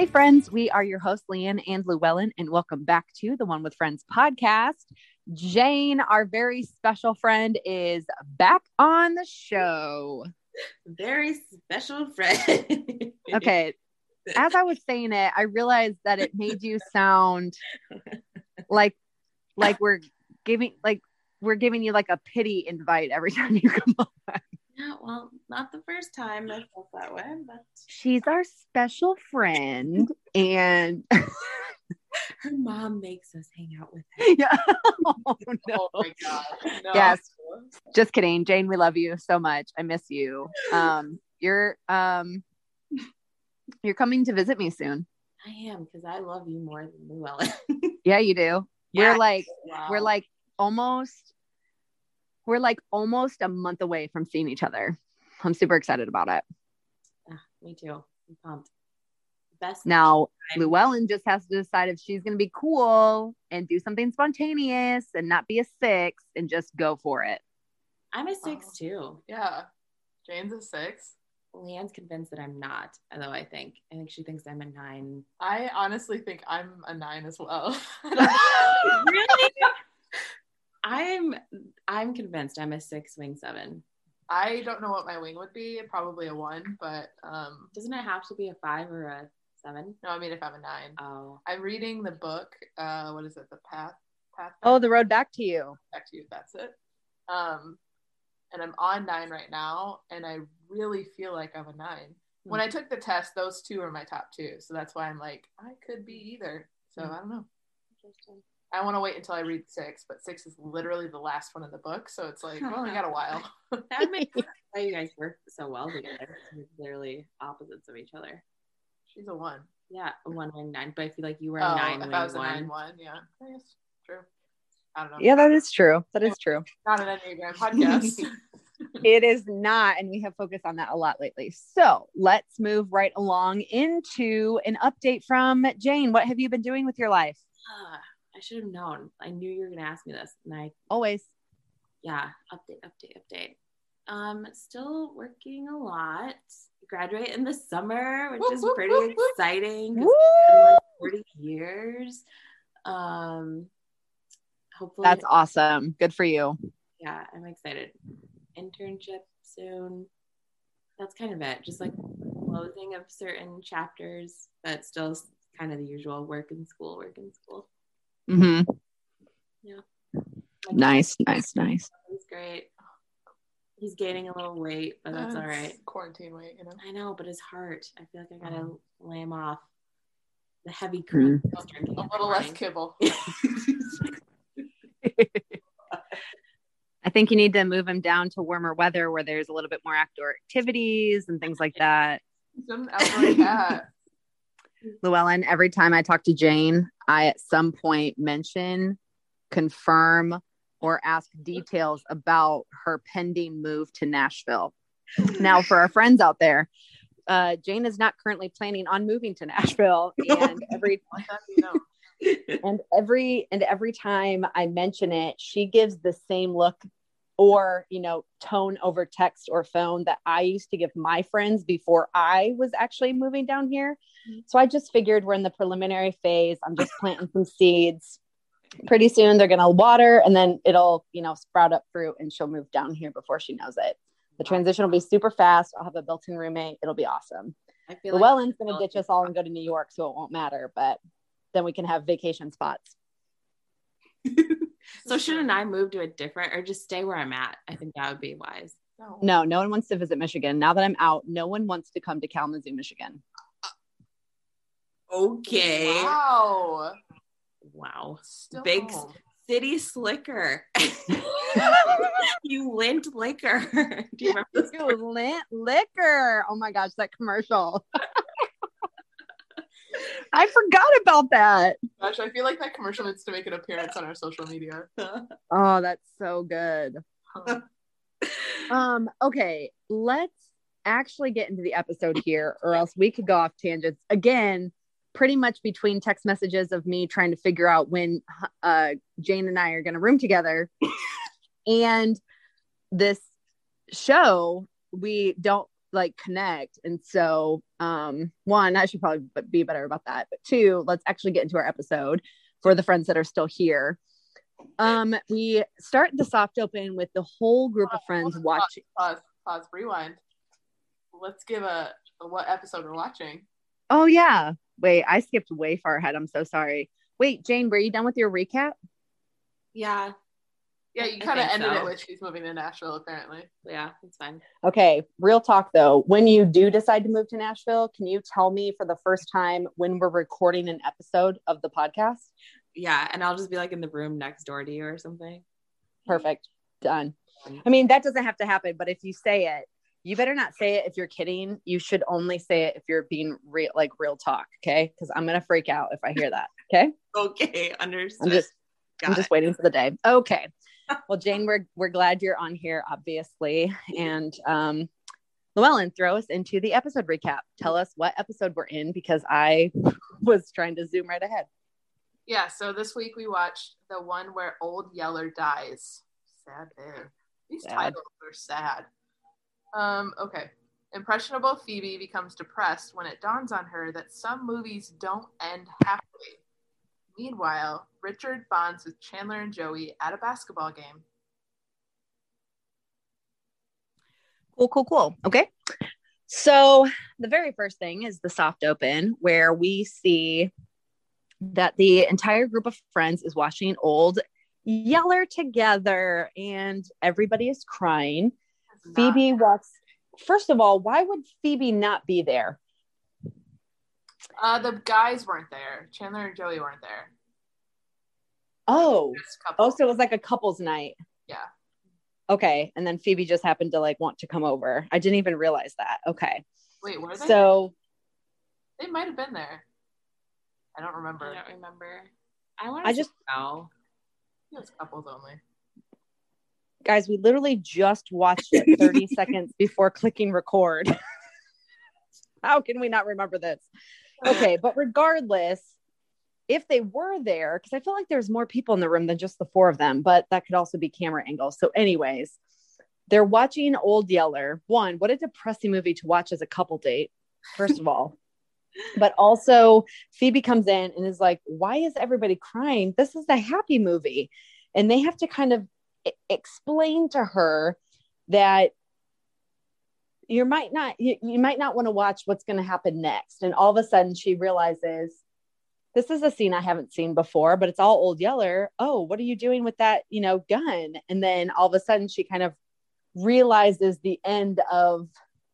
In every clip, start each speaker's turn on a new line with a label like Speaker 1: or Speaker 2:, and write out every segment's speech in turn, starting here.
Speaker 1: Hey, friends, we are your hosts, Leann and Llewellyn, and welcome back to the One with Friends podcast. Jane, our very special friend, is back on the show.
Speaker 2: Very special friend.
Speaker 1: okay. As I was saying it, I realized that it made you sound like like we're giving like we're giving you like a pity invite every time you come on.
Speaker 2: Yeah, well, not the first time I felt that way, but
Speaker 1: she's our special friend and
Speaker 2: her mom makes us hang out with her.
Speaker 1: Yeah. Oh, no. oh my god. No. Yes. Just kidding. Jane, we love you so much. I miss you. Um you're um you're coming to visit me soon.
Speaker 2: I am because I love you more than Llewellyn.
Speaker 1: yeah, you do. Yeah. We're like wow. we're like almost we're like almost a month away from seeing each other. I'm super excited about it.
Speaker 2: Yeah, me too. I'm pumped. Best
Speaker 1: now, Llewellyn just has to decide if she's going to be cool and do something spontaneous and not be a six and just go for it.
Speaker 2: I'm a six oh. too.
Speaker 3: Yeah. Jane's a six.
Speaker 2: Leann's convinced that I'm not, although I think I think she thinks I'm a nine.
Speaker 3: I honestly think I'm a nine as well.
Speaker 2: really? I'm I'm convinced I'm a six wing seven.
Speaker 3: I don't know what my wing would be. Probably a one, but um
Speaker 2: doesn't it have to be a five or a seven?
Speaker 3: No, I mean if I'm a nine.
Speaker 2: Oh.
Speaker 3: I'm reading the book. Uh what is it? The path path.
Speaker 1: Oh, the road back to you.
Speaker 3: Back to you. That's it. Um and I'm on nine right now, and I really feel like I'm a 9 mm-hmm. When I took the test, those two are my top two, so that's why I'm like I could be either. So mm-hmm. I don't know. Interesting. I want to wait until I read six, but six is literally the last one in the book, so it's like, well, I got a while.
Speaker 2: that makes sense why you guys work so well together. You're literally opposites of each other.
Speaker 3: She's a one.
Speaker 2: Yeah, a one wing nine. But I feel like you were a oh, nine
Speaker 3: if I was one. a nine one, yeah. I guess true. I don't know.
Speaker 1: Yeah, that is true. That is true.
Speaker 3: Not an Enneagram podcast.
Speaker 1: it is not, and we have focused on that a lot lately. So let's move right along into an update from Jane. What have you been doing with your life?
Speaker 2: Ah, I should have known. I knew you were going to ask me this. And I
Speaker 1: always,
Speaker 2: yeah, update, update, update. Um, still working a lot. Graduate in the summer, which is pretty exciting. Like 40 years. Um,
Speaker 1: hopefully, that's awesome. Good for you.
Speaker 2: Yeah, I'm excited. Internship soon. That's kind of it. Just like closing of certain chapters, but still kind of the usual work in school, work in school.
Speaker 1: Mm-hmm.
Speaker 2: Yeah.
Speaker 1: Nice, nice, nice.
Speaker 2: He's great. He's gaining a little weight, but that's all right.
Speaker 3: Quarantine weight, you know.
Speaker 2: I know, but his heart. I feel like I gotta oh. lay him off. The heavy cream.
Speaker 3: Mm. A little less kibble.
Speaker 1: I think you need to move him down to warmer weather where there's a little bit more outdoor activities and things like that.
Speaker 3: Some outdoor cat.
Speaker 1: Llewellyn, every time I talk to Jane, I at some point mention, confirm, or ask details about her pending move to Nashville. now, for our friends out there, uh, Jane is not currently planning on moving to Nashville, and every and every and every time I mention it, she gives the same look or you know tone over text or phone that i used to give my friends before i was actually moving down here. Mm-hmm. so i just figured we're in the preliminary phase. I'm just planting some seeds. Pretty soon they're going to water and then it'll you know sprout up fruit and she'll move down here before she knows it. The transition will be super fast. I'll have a built-in roommate. It'll be awesome. I feel Llewellyn's like going to ditch us all and go to new york so it won't matter but then we can have vacation spots
Speaker 2: So shouldn't I move to a different or just stay where I'm at? I think that would be wise.
Speaker 1: No. no, no one wants to visit Michigan. Now that I'm out, no one wants to come to Kalamazoo, Michigan.
Speaker 2: Okay.
Speaker 3: Wow.
Speaker 2: Wow. Still Big home. city slicker. you lint liquor.
Speaker 1: Do you remember? You lint liquor. Oh my gosh, that commercial. I forgot about that.
Speaker 3: Gosh, I feel like that commercial needs to make an appearance on our social media.
Speaker 1: oh, that's so good. um, okay, let's actually get into the episode here, or else we could go off tangents again. Pretty much between text messages of me trying to figure out when uh, Jane and I are going to room together, and this show, we don't like connect. And so, um, one, I should probably be better about that. But two, let's actually get into our episode for the friends that are still here. Um, we start the soft open with the whole group of friends
Speaker 3: Pause,
Speaker 1: watching.
Speaker 3: Pause, pause, rewind. Let's give a, a what episode we're watching.
Speaker 1: Oh yeah. Wait, I skipped way far ahead. I'm so sorry. Wait, Jane, were you done with your recap?
Speaker 2: Yeah.
Speaker 3: Yeah, you kind of ended
Speaker 2: so.
Speaker 3: it with she's moving to Nashville, apparently.
Speaker 2: Yeah, it's fine.
Speaker 1: Okay, real talk though. When you do decide to move to Nashville, can you tell me for the first time when we're recording an episode of the podcast?
Speaker 2: Yeah, and I'll just be like in the room next door to you or something.
Speaker 1: Perfect. Done. I mean, that doesn't have to happen, but if you say it, you better not say it if you're kidding. You should only say it if you're being real, like real talk. Okay. Cause I'm going to freak out if I hear that. Okay.
Speaker 2: Okay, understood.
Speaker 1: I'm just,
Speaker 2: Got
Speaker 1: I'm just waiting for the day. Okay. Well, Jane, we're, we're glad you're on here, obviously. And, um, Llewellyn, throw us into the episode recap. Tell us what episode we're in because I was trying to zoom right ahead.
Speaker 3: Yeah, so this week we watched the one where Old Yeller dies. Sad day. These
Speaker 1: Sad.
Speaker 3: titles are sad. Um, okay. Impressionable Phoebe becomes depressed when it dawns on her that some movies don't end happily. Meanwhile, Richard bonds with Chandler and Joey at a basketball game.
Speaker 1: Cool, cool, cool. Okay. So the very first thing is the soft open where we see that the entire group of friends is watching old Yeller together and everybody is crying. Phoebe walks. First of all, why would Phoebe not be there?
Speaker 3: Uh, the guys weren't there. Chandler and Joey weren't there.
Speaker 1: Oh,
Speaker 3: Just a couple.
Speaker 1: oh, so it was like a couple's night.
Speaker 3: Yeah.
Speaker 1: Okay. And then Phoebe just happened to like want to come over. I didn't even realize that. Okay.
Speaker 3: Wait, were they?
Speaker 1: So
Speaker 3: they might have been there. I don't remember.
Speaker 2: I don't remember. I want
Speaker 1: I just-
Speaker 2: know.
Speaker 3: It was couples only.
Speaker 1: guys, we literally just watched it 30 seconds before clicking record. How can we not remember this? Okay, but regardless, if they were there, because I feel like there's more people in the room than just the four of them, but that could also be camera angles. So, anyways, they're watching Old Yeller. One, what a depressing movie to watch as a couple date, first of all. But also, Phoebe comes in and is like, Why is everybody crying? This is a happy movie. And they have to kind of explain to her that you might not you, you might not want to watch what's going to happen next. And all of a sudden she realizes this is a scene i haven't seen before but it's all old yeller. Oh what are you doing with that you know gun? And then all of a sudden she kind of realizes the end of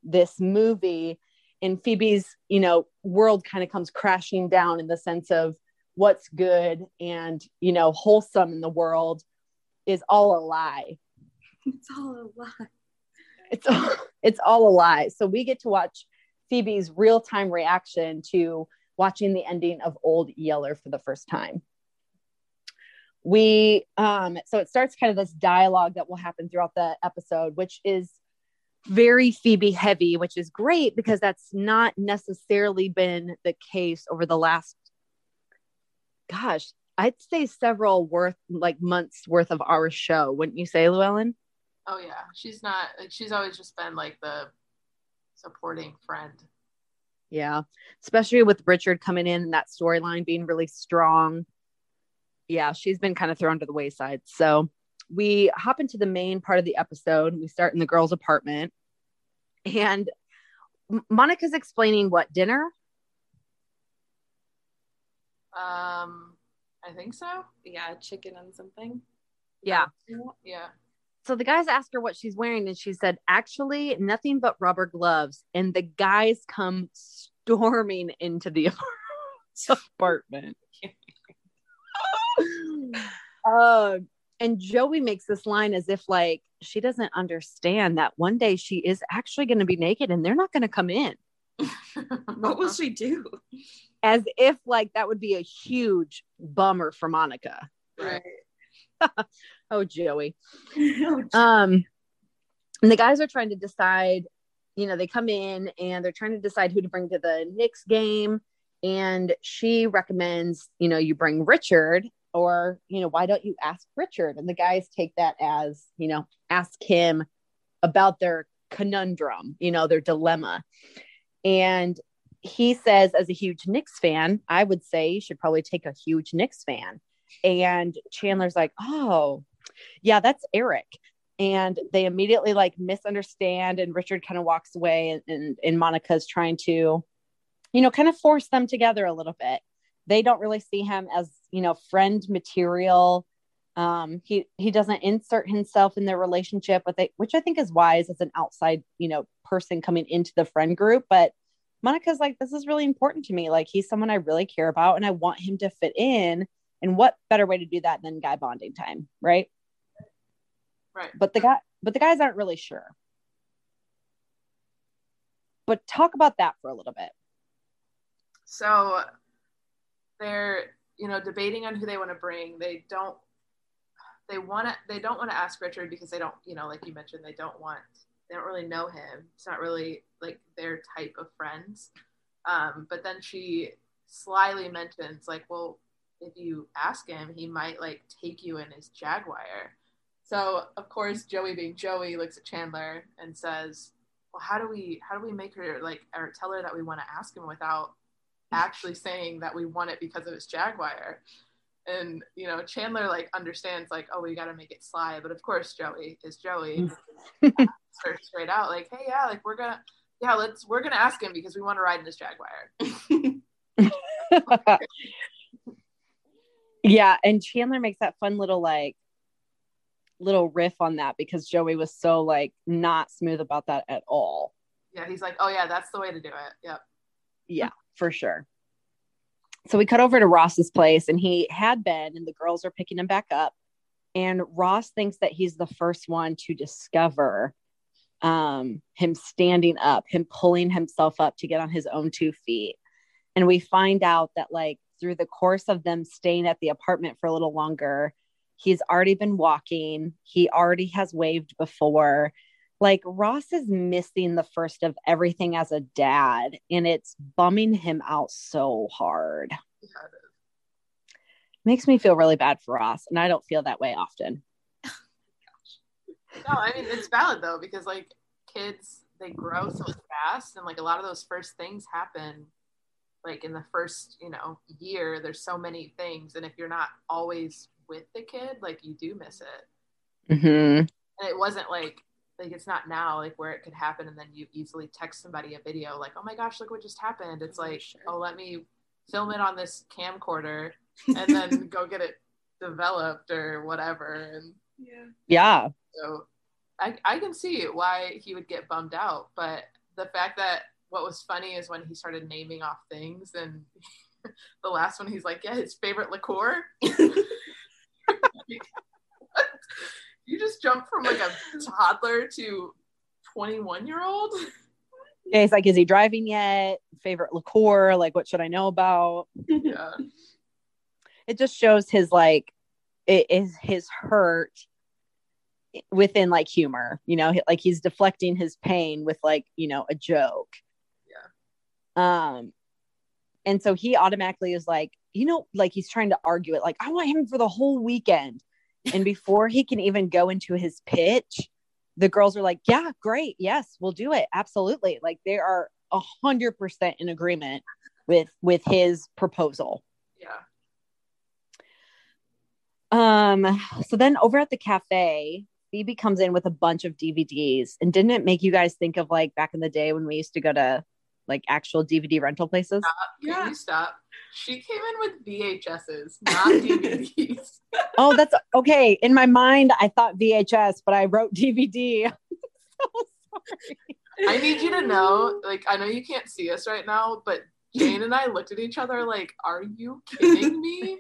Speaker 1: this movie and phoebe's you know world kind of comes crashing down in the sense of what's good and you know wholesome in the world is all a lie.
Speaker 2: It's all a lie.
Speaker 1: It's all, it's all a lie. So we get to watch Phoebe's real time reaction to watching the ending of Old Yeller for the first time. We um so it starts kind of this dialogue that will happen throughout the episode, which is very Phoebe heavy, which is great because that's not necessarily been the case over the last gosh, I'd say several worth like months worth of our show, wouldn't you say, Llewellyn?
Speaker 3: Oh yeah, she's not like she's always just been like the supporting friend.
Speaker 1: Yeah, especially with Richard coming in and that storyline being really strong. Yeah, she's been kind of thrown to the wayside. So we hop into the main part of the episode. We start in the girls' apartment, and Monica's explaining what dinner.
Speaker 3: Um, I think so.
Speaker 2: Yeah, chicken and something.
Speaker 1: Yeah.
Speaker 3: Yeah.
Speaker 1: So the guys ask her what she's wearing, and she said, "Actually, nothing but rubber gloves." And the guys come storming into the apartment. uh, and Joey makes this line as if like she doesn't understand that one day she is actually going to be naked, and they're not going to come in.
Speaker 2: What will she do?
Speaker 1: As if like that would be a huge bummer for Monica.
Speaker 3: Right.
Speaker 1: Oh, Joey. um and the guys are trying to decide you know they come in and they're trying to decide who to bring to the Knicks game and she recommends you know you bring Richard or you know why don't you ask Richard and the guys take that as you know ask him about their conundrum, you know, their dilemma. And he says, as a huge Knicks fan, I would say you should probably take a huge Knicks fan. And Chandler's like, oh, yeah, that's Eric. And they immediately like misunderstand, and Richard kind of walks away, and, and, and Monica's trying to, you know, kind of force them together a little bit. They don't really see him as, you know, friend material. Um, he he doesn't insert himself in their relationship, but they, which I think is wise as an outside, you know, person coming into the friend group. But Monica's like, this is really important to me. Like he's someone I really care about, and I want him to fit in. And what better way to do that than guy bonding time, right?
Speaker 3: Right.
Speaker 1: But the guy, but the guys aren't really sure. But talk about that for a little bit.
Speaker 3: So they're, you know, debating on who they want to bring. They don't they want to they don't want to ask Richard because they don't, you know, like you mentioned, they don't want they don't really know him. It's not really like their type of friends. Um, but then she slyly mentions like, well, if you ask him, he might like take you in his Jaguar. So of course, Joey being Joey looks at Chandler and says, "Well, how do we how do we make her like or tell her that we want to ask him without actually saying that we want it because of his Jaguar?" And you know, Chandler like understands like, "Oh, we got to make it sly," but of course, Joey is Joey. Mm. straight out like, "Hey, yeah, like we're gonna yeah, let's we're gonna ask him because we want to ride in his Jaguar."
Speaker 1: yeah, and Chandler makes that fun little like little riff on that because Joey was so like not smooth about that at all.
Speaker 3: Yeah, he's like, "Oh yeah, that's the way to do it." Yep.
Speaker 1: Yeah, for sure. So we cut over to Ross's place and he had been and the girls are picking him back up and Ross thinks that he's the first one to discover um him standing up, him pulling himself up to get on his own two feet. And we find out that like through the course of them staying at the apartment for a little longer, He's already been walking. He already has waved before. Like Ross is missing the first of everything as a dad, and it's bumming him out so hard. Yeah, Makes me feel really bad for Ross, and I don't feel that way often.
Speaker 3: no, I mean it's valid though because like kids they grow so fast, and like a lot of those first things happen like in the first you know year there's so many things and if you're not always with the kid, like you do miss it.
Speaker 1: Mm-hmm. And
Speaker 3: it wasn't like like it's not now like where it could happen and then you easily text somebody a video like, oh my gosh, look what just happened. It's like, sure. oh, let me film it on this camcorder and then go get it developed or whatever. And
Speaker 2: yeah,
Speaker 1: yeah.
Speaker 3: So I I can see why he would get bummed out, but the fact that what was funny is when he started naming off things and the last one he's like, yeah, his favorite liqueur. you just jumped from like a toddler to 21 year old.
Speaker 1: Yeah, he's like, is he driving yet? Favorite liqueur? Like, what should I know about?
Speaker 3: Yeah.
Speaker 1: It just shows his like, it is his hurt within like humor, you know, like he's deflecting his pain with like, you know, a joke.
Speaker 3: Yeah.
Speaker 1: Um, and so he automatically is like, you know, like he's trying to argue it, like, I want him for the whole weekend. And before he can even go into his pitch, the girls are like, Yeah, great. Yes, we'll do it. Absolutely. Like they are a hundred percent in agreement with with his proposal.
Speaker 3: Yeah.
Speaker 1: Um, so then over at the cafe, Phoebe comes in with a bunch of DVDs. And didn't it make you guys think of like back in the day when we used to go to like actual DVD rental places?
Speaker 3: Stop. Yeah. stop? She came in with VHSs, not DVDs.
Speaker 1: oh, that's okay. In my mind, I thought VHS, but I wrote DVD. so
Speaker 3: sorry. I need you to know, like, I know you can't see us right now, but Jane and I looked at each other like, are you kidding me?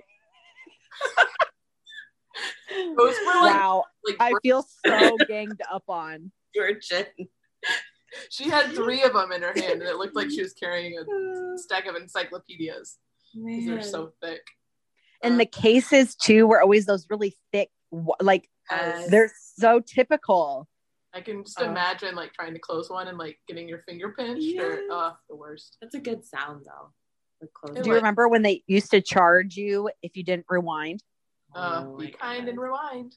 Speaker 1: Those were like, wow. Like, I feel so ganged up on.
Speaker 2: Your Jen
Speaker 3: she had three of them in her hand, and it looked like she was carrying a stack of encyclopedias because they're so thick.
Speaker 1: And um, the cases too were always those really thick, like yes. they're so typical.
Speaker 3: I can just uh, imagine like trying to close one and like getting your finger pinched yes. or uh, the worst.
Speaker 2: That's a good sound though.
Speaker 1: Do you remember when they used to charge you if you didn't rewind?
Speaker 3: Uh, oh be kind God. and rewind.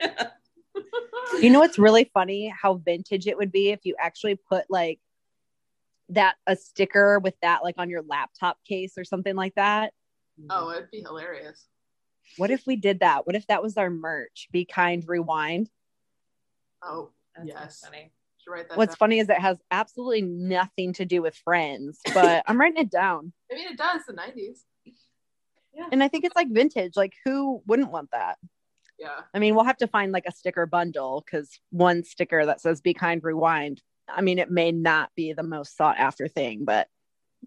Speaker 1: You know what's really funny? How vintage it would be if you actually put like that a sticker with that like on your laptop case or something like that.
Speaker 3: Oh, it'd be hilarious.
Speaker 1: What if we did that? What if that was our merch? Be kind, rewind.
Speaker 3: Oh,
Speaker 2: That's
Speaker 3: yes.
Speaker 2: funny.
Speaker 3: Write that
Speaker 1: What's
Speaker 3: down.
Speaker 1: funny is it has absolutely nothing to do with friends, but I'm writing it down.
Speaker 3: I mean, it does. The nineties. Yeah.
Speaker 1: And I think it's like vintage. Like, who wouldn't want that?
Speaker 3: Yeah.
Speaker 1: I mean, we'll have to find like a sticker bundle because one sticker that says "Be kind, rewind." I mean, it may not be the most sought after thing, but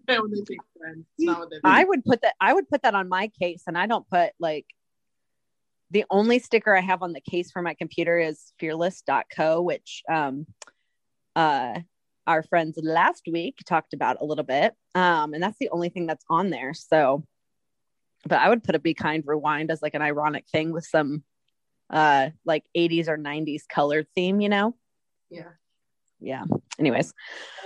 Speaker 3: when they take friends, it's not what they
Speaker 1: I would put that. I would put that on my case, and I don't put like the only sticker I have on the case for my computer is fearless.co, which um, uh, our friends last week talked about a little bit, um, and that's the only thing that's on there. So, but I would put a "Be kind, rewind" as like an ironic thing with some uh like 80s or 90s colored theme, you know?
Speaker 3: Yeah.
Speaker 1: Yeah. Anyways,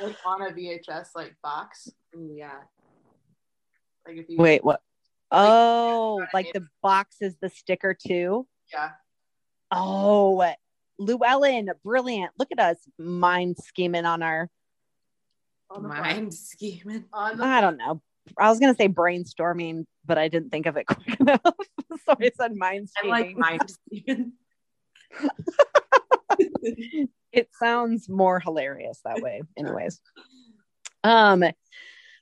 Speaker 3: Like on a VHS like box.
Speaker 2: Ooh, yeah.
Speaker 3: Like if you
Speaker 1: wait, what?
Speaker 3: Like-
Speaker 1: Oh, like the box is the sticker too.
Speaker 3: Yeah.
Speaker 1: Oh, Llewellyn, brilliant. Look at us mind scheming on our,
Speaker 3: On the
Speaker 2: Mind scheming.
Speaker 3: On the
Speaker 1: I don't know. I was going to say brainstorming, but I didn't think of it quick enough. so I said mind
Speaker 2: I like mind
Speaker 1: it sounds more hilarious that way anyways. Um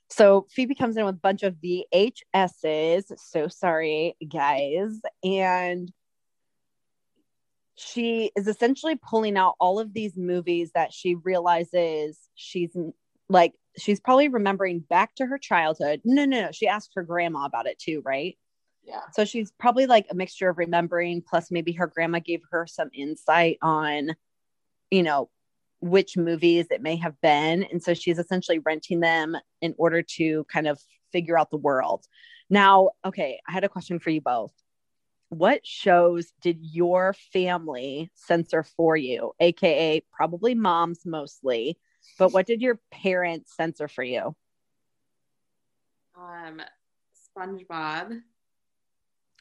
Speaker 1: so phoebe comes in with a bunch of vhs's so sorry guys. And she is essentially pulling out all of these movies that she realizes she's like she's probably remembering back to her childhood no no no she asked her grandma about it too right
Speaker 3: Yeah.
Speaker 1: so she's probably like a mixture of remembering, plus maybe her grandma gave her some insight on, you know, which movies it may have been. And so she's essentially renting them in order to kind of figure out the world. Now, okay, I had a question for you both. What shows did your family censor for you? AKA probably moms mostly, but what did your parents censor for you?
Speaker 2: Um, SpongeBob,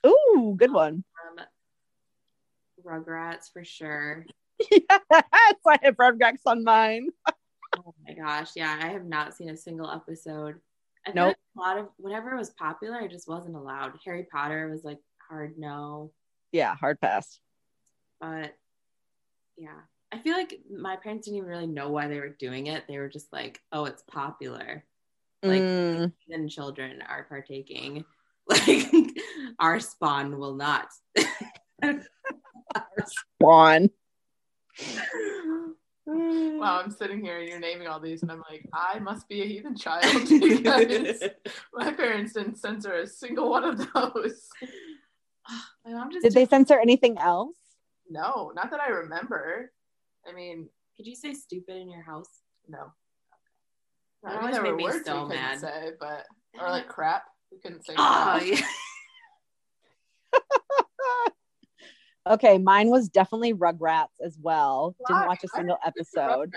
Speaker 1: Ooh, good one.
Speaker 2: um, Rugrats for sure.
Speaker 1: yes, I have Rugrats on mine.
Speaker 2: Oh my gosh, yeah, I have not seen a single episode. I
Speaker 1: Nope.
Speaker 2: like a lot of whatever was popular, I just wasn't allowed. Harry Potter was like hard no,
Speaker 1: Yeah, hard pass.
Speaker 2: but yeah, I feel like my parents didn't even really know why they were doing it. They were just like, "Oh, it's popular." Like
Speaker 1: Mm,
Speaker 2: then children are partaking. Like our spawn will not.
Speaker 1: Spawn.
Speaker 3: Wow, I'm sitting here and you're naming all these, and I'm like, I must be a heathen child because my parents didn't censor a single one of those.
Speaker 2: My mom just
Speaker 1: Did they censor anything else?
Speaker 3: No, not that I remember. I mean,
Speaker 2: Could you say stupid in your house?
Speaker 3: no.
Speaker 2: That
Speaker 3: I mean,
Speaker 2: always
Speaker 3: there
Speaker 2: made
Speaker 3: were
Speaker 2: me
Speaker 3: words
Speaker 2: so
Speaker 3: couldn't
Speaker 2: mad.
Speaker 3: say, but or like crap, we couldn't say.
Speaker 2: Oh,
Speaker 3: crap.
Speaker 2: yeah.
Speaker 1: Okay, mine was definitely Rugrats as well. Didn't watch a single
Speaker 3: did you say
Speaker 1: episode.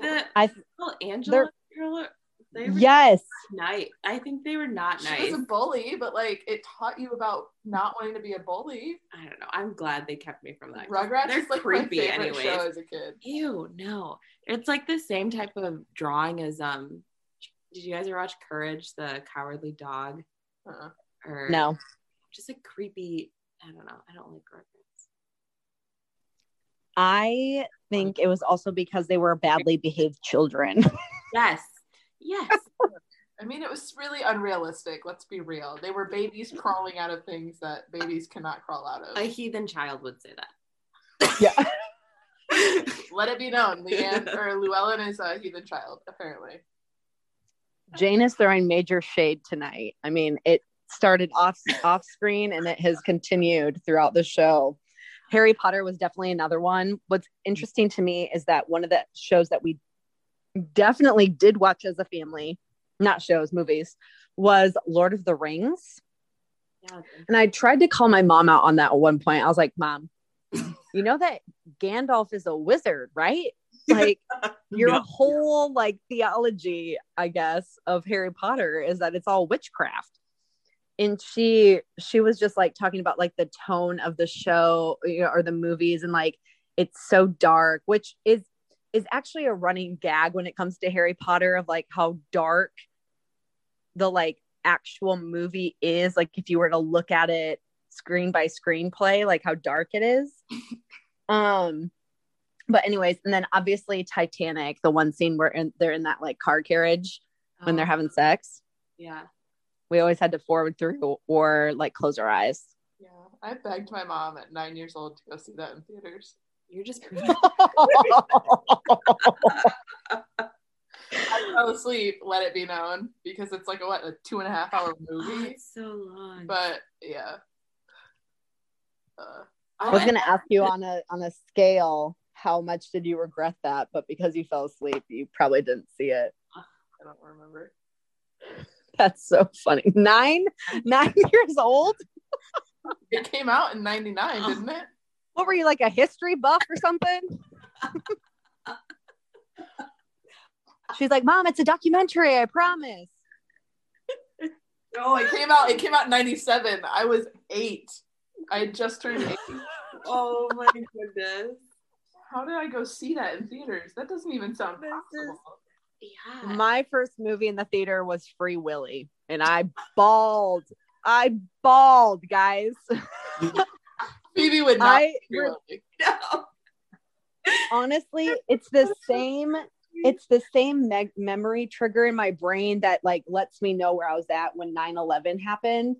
Speaker 2: The
Speaker 1: I
Speaker 2: little Angela girl, they were
Speaker 1: yes,
Speaker 2: nice. I think they were not
Speaker 3: She
Speaker 2: nice.
Speaker 3: was a bully, but like it taught you about not wanting to be a bully.
Speaker 2: I don't know. I'm glad they kept me from that.
Speaker 3: Rugrats
Speaker 2: They're
Speaker 3: is like
Speaker 2: creepy
Speaker 3: my favorite
Speaker 2: anyways.
Speaker 3: show as a kid.
Speaker 2: Ew, no. It's like the same type of drawing as um. Did you guys ever watch Courage, the Cowardly Dog?
Speaker 3: Uh-uh.
Speaker 2: Or
Speaker 1: no.
Speaker 2: just a creepy. I don't know. I don't like Rugrats.
Speaker 1: I think it was also because they were badly behaved children.
Speaker 2: Yes, yes.
Speaker 3: I mean, it was really unrealistic. Let's be real. They were babies crawling out of things that babies cannot crawl out of.
Speaker 2: a heathen child would say that.
Speaker 1: yeah.
Speaker 3: Let it be known, Leann or Llewellyn is a heathen child, apparently.
Speaker 1: Jane is throwing major shade tonight. I mean, it started off off screen and it has continued throughout the show. Harry Potter was definitely another one. What's interesting to me is that one of the shows that we definitely did watch as a family, not shows, movies, was Lord of the Rings.
Speaker 2: Yeah.
Speaker 1: And I tried to call my mom out on that at one point. I was like, Mom, you know that Gandalf is a wizard, right? Like your
Speaker 2: No.
Speaker 1: whole like theology, I guess, of Harry Potter is that it's all witchcraft. And she she was just like talking about like the tone of the show you know, or the movies and like it's so dark, which is is actually a running gag when it comes to Harry Potter of like how dark the like actual movie is. Like if you were to look at it screen by screenplay, like how dark it is. um, but anyways, and then obviously Titanic, the one scene where in, they're in that like car carriage when they're
Speaker 2: Oh,
Speaker 1: having sex.
Speaker 2: Yeah.
Speaker 1: We always had to forward through or like close our eyes.
Speaker 3: Yeah, I begged my mom at nine years old to go see that in theaters.
Speaker 2: You're just
Speaker 3: I fell asleep. Let it be known because it's like a what a two and a half hour
Speaker 2: Oh,
Speaker 3: movie.
Speaker 2: it's so long.
Speaker 3: But yeah, uh,
Speaker 1: I was gonna ask you on a on a scale, how much did you regret that? But because you fell asleep, you probably didn't see it.
Speaker 3: I don't remember.
Speaker 1: That's so funny. Nine, nine years old.
Speaker 3: It came out in '99,
Speaker 2: Oh.
Speaker 3: didn't it?
Speaker 1: What were you like a history buff or something? She's like, Mom, it's a documentary. I promise.
Speaker 3: Oh, it came out. It came out in '97. I was eight. I had just turned eight.
Speaker 2: oh my goodness.
Speaker 3: How did I go see that in theaters? That doesn't even sound
Speaker 2: This is-
Speaker 3: possible.
Speaker 2: Yeah.
Speaker 1: My first movie in the theater was Free Willy, and I bawled. I bawled, guys.
Speaker 3: Phoebe would not.
Speaker 1: I
Speaker 2: no.
Speaker 1: honestly, it's the same. It's the same me- memory trigger in my brain that like lets me know where I was at when 9/11 happened.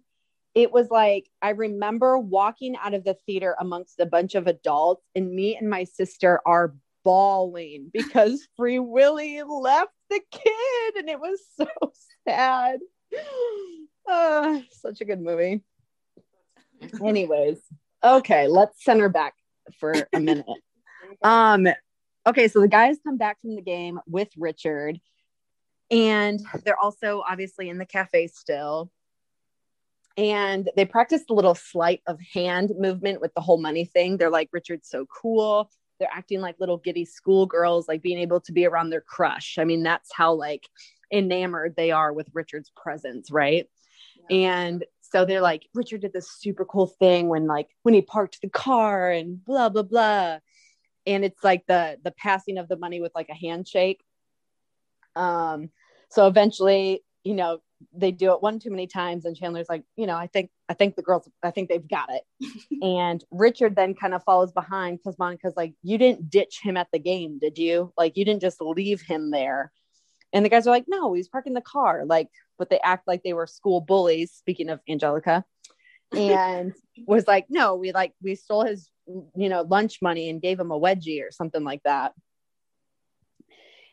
Speaker 1: It was like I remember walking out of the theater amongst a bunch of adults, and me and my sister are bawling because Free Willy left the kid, and it was so sad. Uh, such a good movie. Anyways, okay, let's center back for a minute. Um, okay, so the guys come back from the game with Richard, and they're also obviously in the cafe still. And they practiced a little sleight of hand movement with the whole money thing. They're like, Richard's so cool. They're acting like little giddy schoolgirls, like being able to be around their crush. I mean, that's how like enamored they are with Richard's presence, right? And so they're like, Richard did this super cool thing when like when he parked the car and blah blah blah. And it's like the the passing of the money with like a handshake. Um, so eventually, you know, they do it one too many times, and Chandler's like, you know, I think I think the girls, I think they've got it. and Richard then kind of follows behind because Monica's like, you didn't ditch him at the game, did you? Like you didn't just leave him there. And the guys are like, no, he's parking the car. Like, but they act like they were school bullies. Speaking of Angelica, and was like, no, we like we stole his, you know, lunch money and gave him a wedgie or something like that.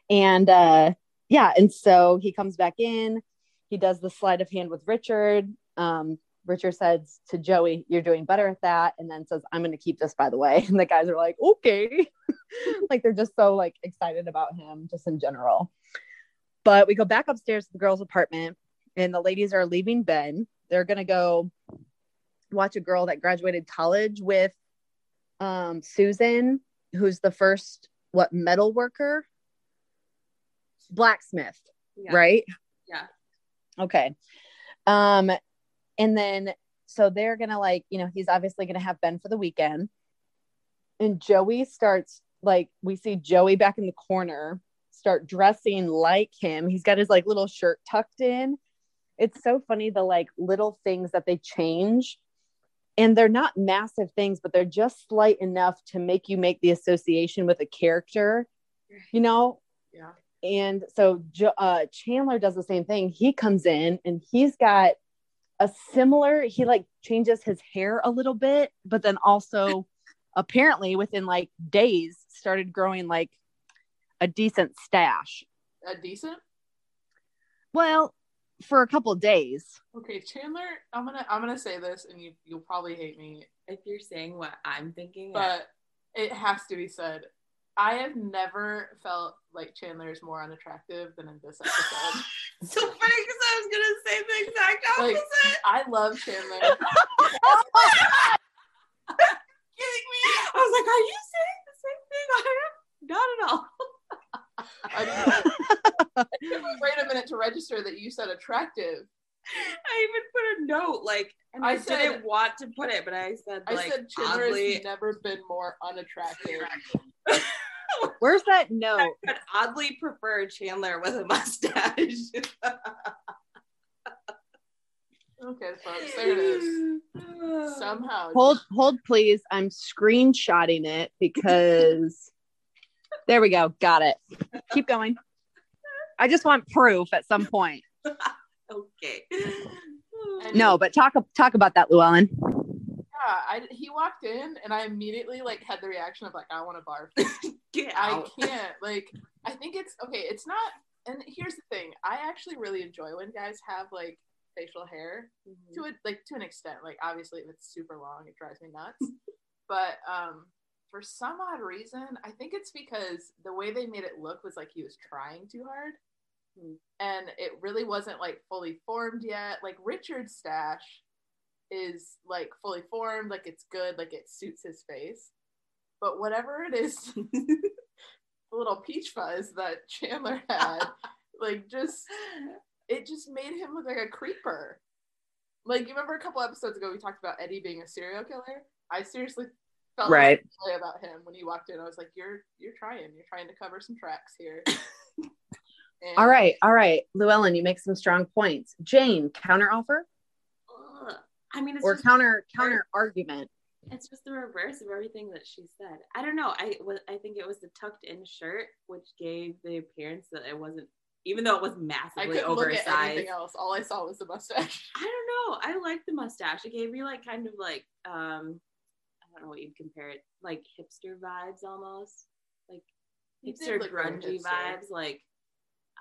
Speaker 1: And uh, yeah, and so he comes back in. He does the sleight of hand with Richard. Um, Richard says to Joey, "You're doing better at that," and then says, "I'm going to keep this, by the way." And the guys are like, "Okay," like they're just so like excited about him, just in general. But we go back upstairs to the girls' apartment, and the ladies are leaving Ben. They're going to go watch a girl that graduated college with um, Susan, who's the first what metal worker, blacksmith,
Speaker 2: Yeah.
Speaker 1: right?
Speaker 2: Yeah.
Speaker 1: Okay. Um, and then so they're gonna like, you know, he's obviously gonna have Ben for the weekend. And Joey starts like we see Joey back in the corner start dressing like him. He's got his like little shirt tucked in. It's so funny the like little things that they change. And they're not massive things, but they're just slight enough to make you make the association with a character, you know?
Speaker 3: Yeah.
Speaker 1: And so uh, Chandler does the same thing. He comes in and he's got a similar, he like changes his hair a little bit, but then also apparently within like days started growing like a decent stash.
Speaker 3: A decent.
Speaker 1: Well, for a couple of days.
Speaker 3: Okay, Chandler. I'm gonna I'm gonna say this, and you you'll probably hate me,
Speaker 2: If you're saying what I'm thinking,
Speaker 3: but it has to be said. I have never felt like Chandler is more unattractive than in this episode.
Speaker 2: so funny because I was gonna say the exact
Speaker 3: Like-
Speaker 2: opposite.
Speaker 3: I love Chandler.
Speaker 2: Oh kidding me? I was like, are you saying the same thing? I am not at all.
Speaker 3: I, mean, it took me right a minute to register that you said attractive.
Speaker 2: I even put a note like, and I,
Speaker 3: I said-
Speaker 2: didn't want to put it, but I said
Speaker 3: I
Speaker 2: like
Speaker 3: said Chandler
Speaker 2: oddly,
Speaker 3: has never been more unattractive.
Speaker 1: Where's that note?
Speaker 2: I would oddly prefer Chandler with a mustache.
Speaker 3: Okay, folks, there it is. Somehow,
Speaker 1: Hold, hold, please. I'm screenshotting it because there we go. Got it. Keep going. I just want proof at some point.
Speaker 2: okay.
Speaker 1: No, but talk talk about that, Llewellyn.
Speaker 3: yeah, I, he walked in and I immediately like had the reaction of like I want to barf.
Speaker 2: Get
Speaker 3: I can't. Like, I think it's okay. It's not. And here's the thing: I actually really enjoy when guys have like facial hair to it, like to an extent. Like, obviously, if it's super long, it drives me nuts. but um, for some odd reason, I think it's because the way they made it look was like he was trying too hard,
Speaker 2: Hmm.
Speaker 3: and it really wasn't like fully formed yet. Like Richard's stash is like fully formed, like it's good, like it suits his face. But whatever it is, the little peach fuzz that Chandler had, like just it just made him look like a creeper. Like you remember a couple episodes ago we talked about Eddie being a serial killer? I seriously felt
Speaker 1: Right.
Speaker 3: that way about him when he walked in. I was like, You're you're trying, you're trying to cover some tracks here. And-
Speaker 1: All right, all right, Llewellyn, you make some strong points. Jane, counter offer
Speaker 2: Ugh. I mean, it's
Speaker 1: or
Speaker 2: just,
Speaker 1: counter counter argument?
Speaker 2: it's just the reverse of everything that she said. I don't know. I was. I think it was the tucked in shirt, which gave the appearance that it wasn't, even though it was
Speaker 3: I
Speaker 2: massively
Speaker 3: couldn't look
Speaker 2: oversized.
Speaker 3: at anything else. All I saw was the mustache.
Speaker 2: I don't know. I like the mustache. It gave me like kind of like um I don't know what you'd compare it like hipster vibes almost. Like hipster grungy vibes like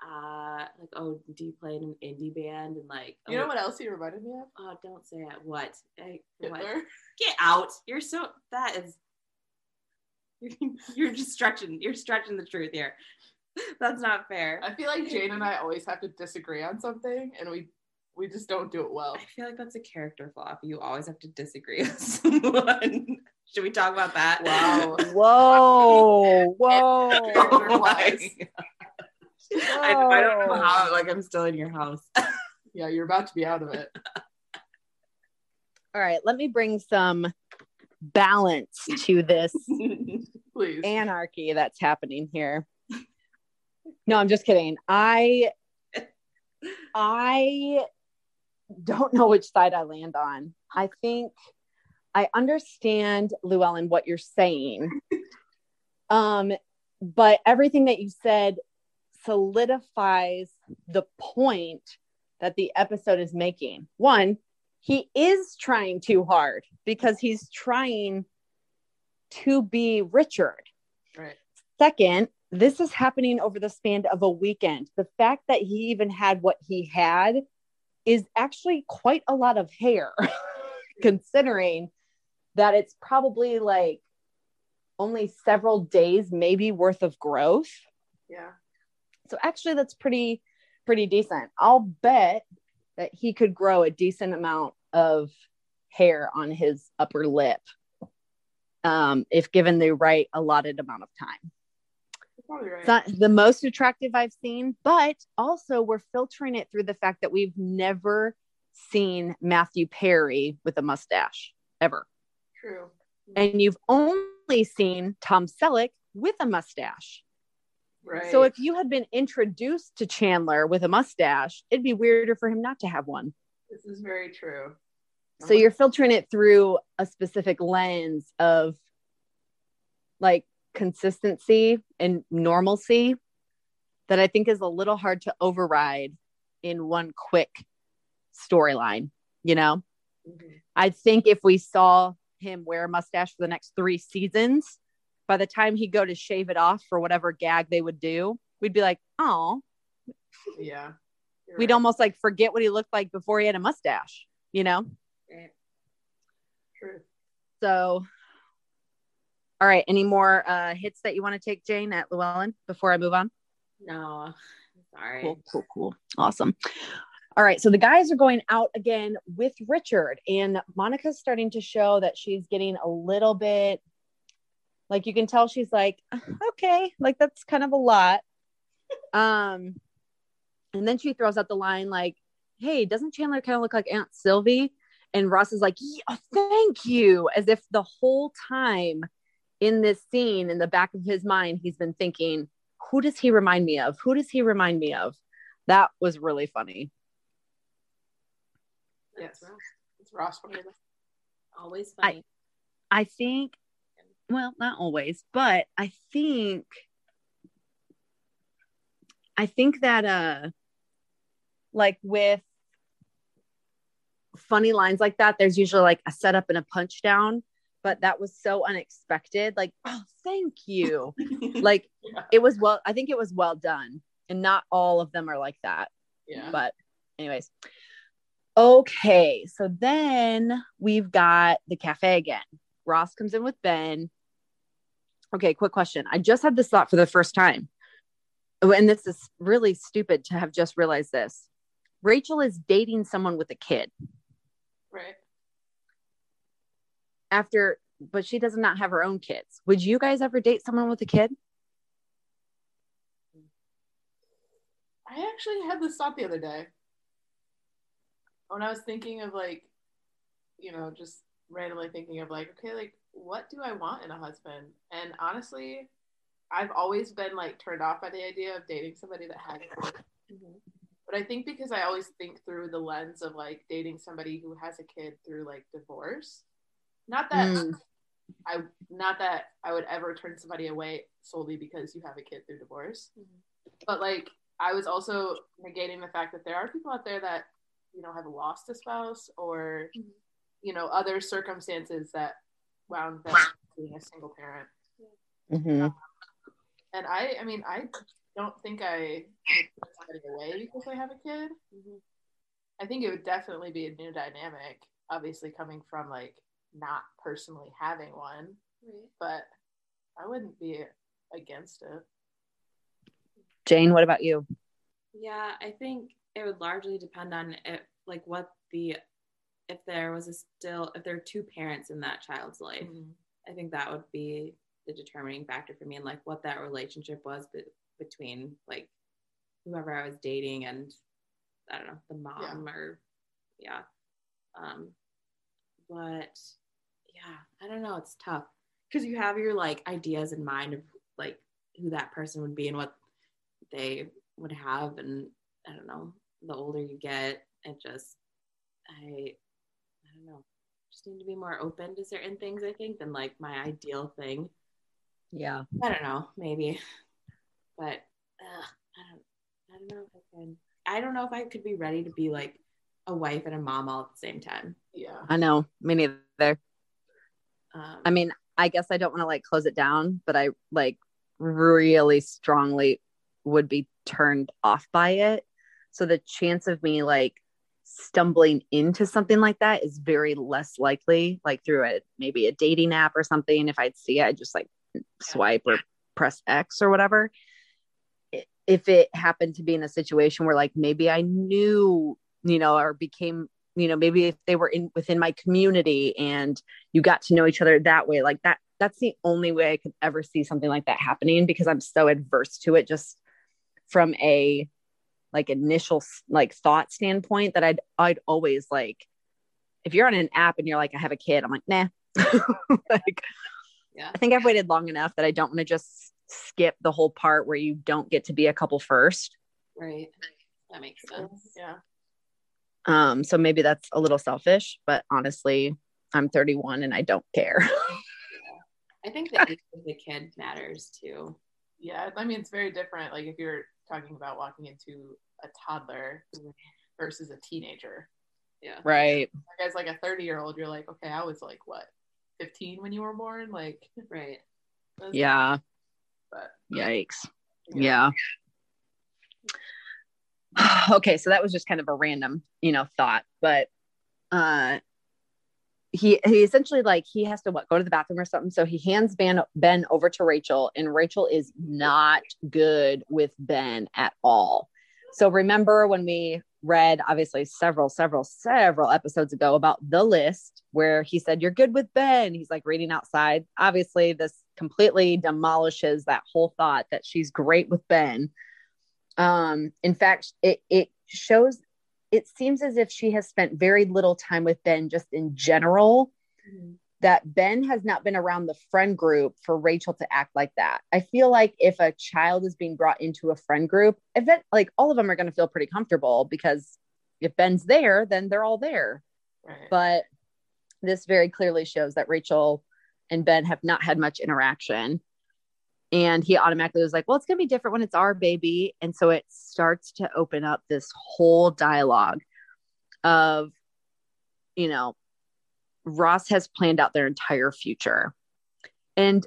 Speaker 2: uh like oh do you play in an indie band? And like
Speaker 3: You know
Speaker 2: oh,
Speaker 3: what else he reminded me of?
Speaker 2: oh don't say it. What? I, what? Get out. You're so that is you're, you're just stretching you're stretching the truth here. That's not fair.
Speaker 3: I feel like Jane and I always have to disagree on something, and we we just don't do it well.
Speaker 2: I feel like that's a character flaw. You always have to disagree with someone. Should we talk about that?
Speaker 3: Wow.
Speaker 1: Whoa, whoa.
Speaker 2: My I, I don't know how. Like I'm still in your house.
Speaker 3: Yeah, you're about to be out of it.
Speaker 1: All right, let me bring some balance to this
Speaker 3: Please.
Speaker 1: anarchy that's happening here. No, I'm just kidding. I I don't know which side I land on. I think I understand Llewellyn what you're saying. Um but everything that you said solidifies the point that the episode is making. One, he is trying too hard because he's trying to be Richard.
Speaker 3: Right.
Speaker 1: Second, this is happening over the span of a weekend. The fact that he even had what he had is actually quite a lot of hair, considering that it's probably like only several days, maybe worth of growth.
Speaker 3: Yeah.
Speaker 1: So actually, that's pretty, pretty decent. I'll bet that he could grow a decent amount of hair on his upper lip um, if given the right allotted amount of time.
Speaker 3: Probably right.
Speaker 1: It's not the most attractive I've seen, but also we're filtering it through the fact that we've never seen Matthew Perry with a mustache ever.
Speaker 3: True.
Speaker 1: And you've only seen Tom Selleck with a mustache.
Speaker 3: Right.
Speaker 1: So if you had been introduced to Chandler with a mustache, it'd be weirder for him not to have one.
Speaker 3: this is very true.
Speaker 1: So you're filtering it through a specific lens of like consistency and normalcy that I think is a little hard to override in one quick storyline, you know?
Speaker 3: Mhm.
Speaker 1: I think if we saw him wear a mustache for the next three seasons, by the time he'd go to shave it off for whatever gag they would do, we'd be like, oh,
Speaker 3: Yeah.
Speaker 1: We'd
Speaker 3: right.
Speaker 1: almost like forget what he looked like before he had a mustache, you know?
Speaker 2: Right.
Speaker 3: True.
Speaker 1: So, all right. Any more uh, hits that you want to take, Jane, at Llewellyn before I move on?
Speaker 2: No, sorry.
Speaker 1: Cool, cool, cool. Awesome. All right. So the guys are going out again with Richard, and Monica's starting to show that she's getting a little bit like you can tell she's like, okay, like that's kind of a lot. Um, and then she throws out the line like, hey, doesn't Chandler kind of look like Aunt Sylvie? And Ross is like, yeah, thank you. As if the whole time in this scene, in the back of his mind, he's been thinking, who does he remind me of? Who does he remind me of? That was really funny.
Speaker 3: Yes. It's Ross.
Speaker 2: Always funny.
Speaker 1: I think, well, not always, but I think, I think that, uh, like with funny lines like that, there's usually like a setup and a punch down, but that was so unexpected. Like, oh, thank you. like,
Speaker 3: Yeah.
Speaker 1: it was well, I think it was well done. And not all of them are like that.
Speaker 3: Yeah.
Speaker 1: But, anyways. Okay. So then we've got the cafe again. Ross comes in with Ben. Okay. Quick question. I just had this thought for the first time. Oh, And this is really stupid to have just realized this. Rachel is dating someone with a kid
Speaker 3: Right.
Speaker 1: after, but she does not have her own kids. Would you guys ever date someone with a kid?
Speaker 3: I actually had this thought the other day when I was thinking of like, you know, just randomly thinking of like, okay, like what do I want in a husband? And honestly, I've always been like turned off by the idea of dating somebody that had kids. But I think because I always think through the lens of like dating somebody who has a kid through like divorce. Not that
Speaker 1: Mm.
Speaker 3: I not that I would ever turn somebody away solely because you have a kid through divorce. But like I was also negating the fact that there are people out there that, you know, have lost a spouse or
Speaker 2: Mhm.
Speaker 3: you know, other circumstances that wound them being a single parent.
Speaker 1: Mhm.
Speaker 3: And I I mean I don't think I would turn somebody away because I have a kid. I think it would definitely be a new dynamic, obviously coming from like not personally having one,
Speaker 2: Right.
Speaker 3: but I wouldn't be against it.
Speaker 1: Jane, what about you?
Speaker 2: Yeah, I think it would largely depend on if, like, what the if there was a still if there are two parents in that child's life. I think that would be the determining factor for me, and like what that relationship was be- between like whoever I was dating and I don't know the mom or yeah. Um, but yeah, I don't know. It's tough because you have your like ideas in mind of like who that person would be and what they would have, and I don't know. The older you get, it just I I don't know. Just need to be more open to certain things. I think than like my ideal thing.
Speaker 1: Yeah.
Speaker 2: I don't know, maybe, but uh, I don't. I don't know if I can. I don't know if I could be ready to be like a wife and a mom all at the same time.
Speaker 3: Yeah.
Speaker 1: I know. Me neither.
Speaker 2: Um,
Speaker 1: I mean, I guess I don't want to like close it down, but I like really strongly would be turned off by it. So the chance of me like stumbling into something like that is very less likely, like through a maybe a dating app or something. If I'd see it, I'd just like swipe or press X or whatever. If it happened to be in a situation where like maybe I knew, you know, or became, you know, maybe if they were in within my community and you got to know each other that way like that that's the only way i could ever see something like that happening because i'm so adverse to it just from a like initial like thought standpoint that i'd i'd always like if you're on an app and you're like i have a kid i'm like nah like
Speaker 2: yeah.
Speaker 1: i think i've waited long enough that i don't want to just skip the whole part where you don't get to be a couple first
Speaker 2: Right. That makes sense.
Speaker 3: Yeah.
Speaker 1: um so maybe that's a little selfish but honestly i'm 31 and i don't care
Speaker 2: I think the age of the kid matters too.
Speaker 3: Yeah. I mean, it's very different. Like if you're talking about walking into a toddler versus a teenager.
Speaker 2: Yeah.
Speaker 1: right
Speaker 3: Like as like a 30 year old, you're like, okay, I was like what, 15 when you were born? Like,
Speaker 2: Right.
Speaker 3: that's-
Speaker 1: yeah
Speaker 3: But
Speaker 1: Yikes. Yeah. okay, so that was just kind of a random, you know, thought, but uh he he essentially like he has to what go to the bathroom or something. So he hands Ben Ben over to Rachel, and Rachel is not good with Ben at all. So remember when we read obviously several, several, several episodes ago about the list where he said, You're good with Ben. He's like reading outside. Obviously, this completely demolishes that whole thought that she's great with Ben. Um, in fact, it it shows it seems as if she has spent very little time with Ben just in general.
Speaker 2: Mhm.
Speaker 1: That Ben has not been around the friend group for Rachel to act like that. I feel like if a child is being brought into a friend group, event like all of them are going to feel pretty comfortable because if Ben's there, then they're all there.
Speaker 3: Right.
Speaker 1: But this very clearly shows that Rachel and Ben have not had much interaction. And he automatically was like, well, it's going to be different when it's our baby. And so it starts to open up this whole dialogue of, you know, Ross has planned out their entire future. And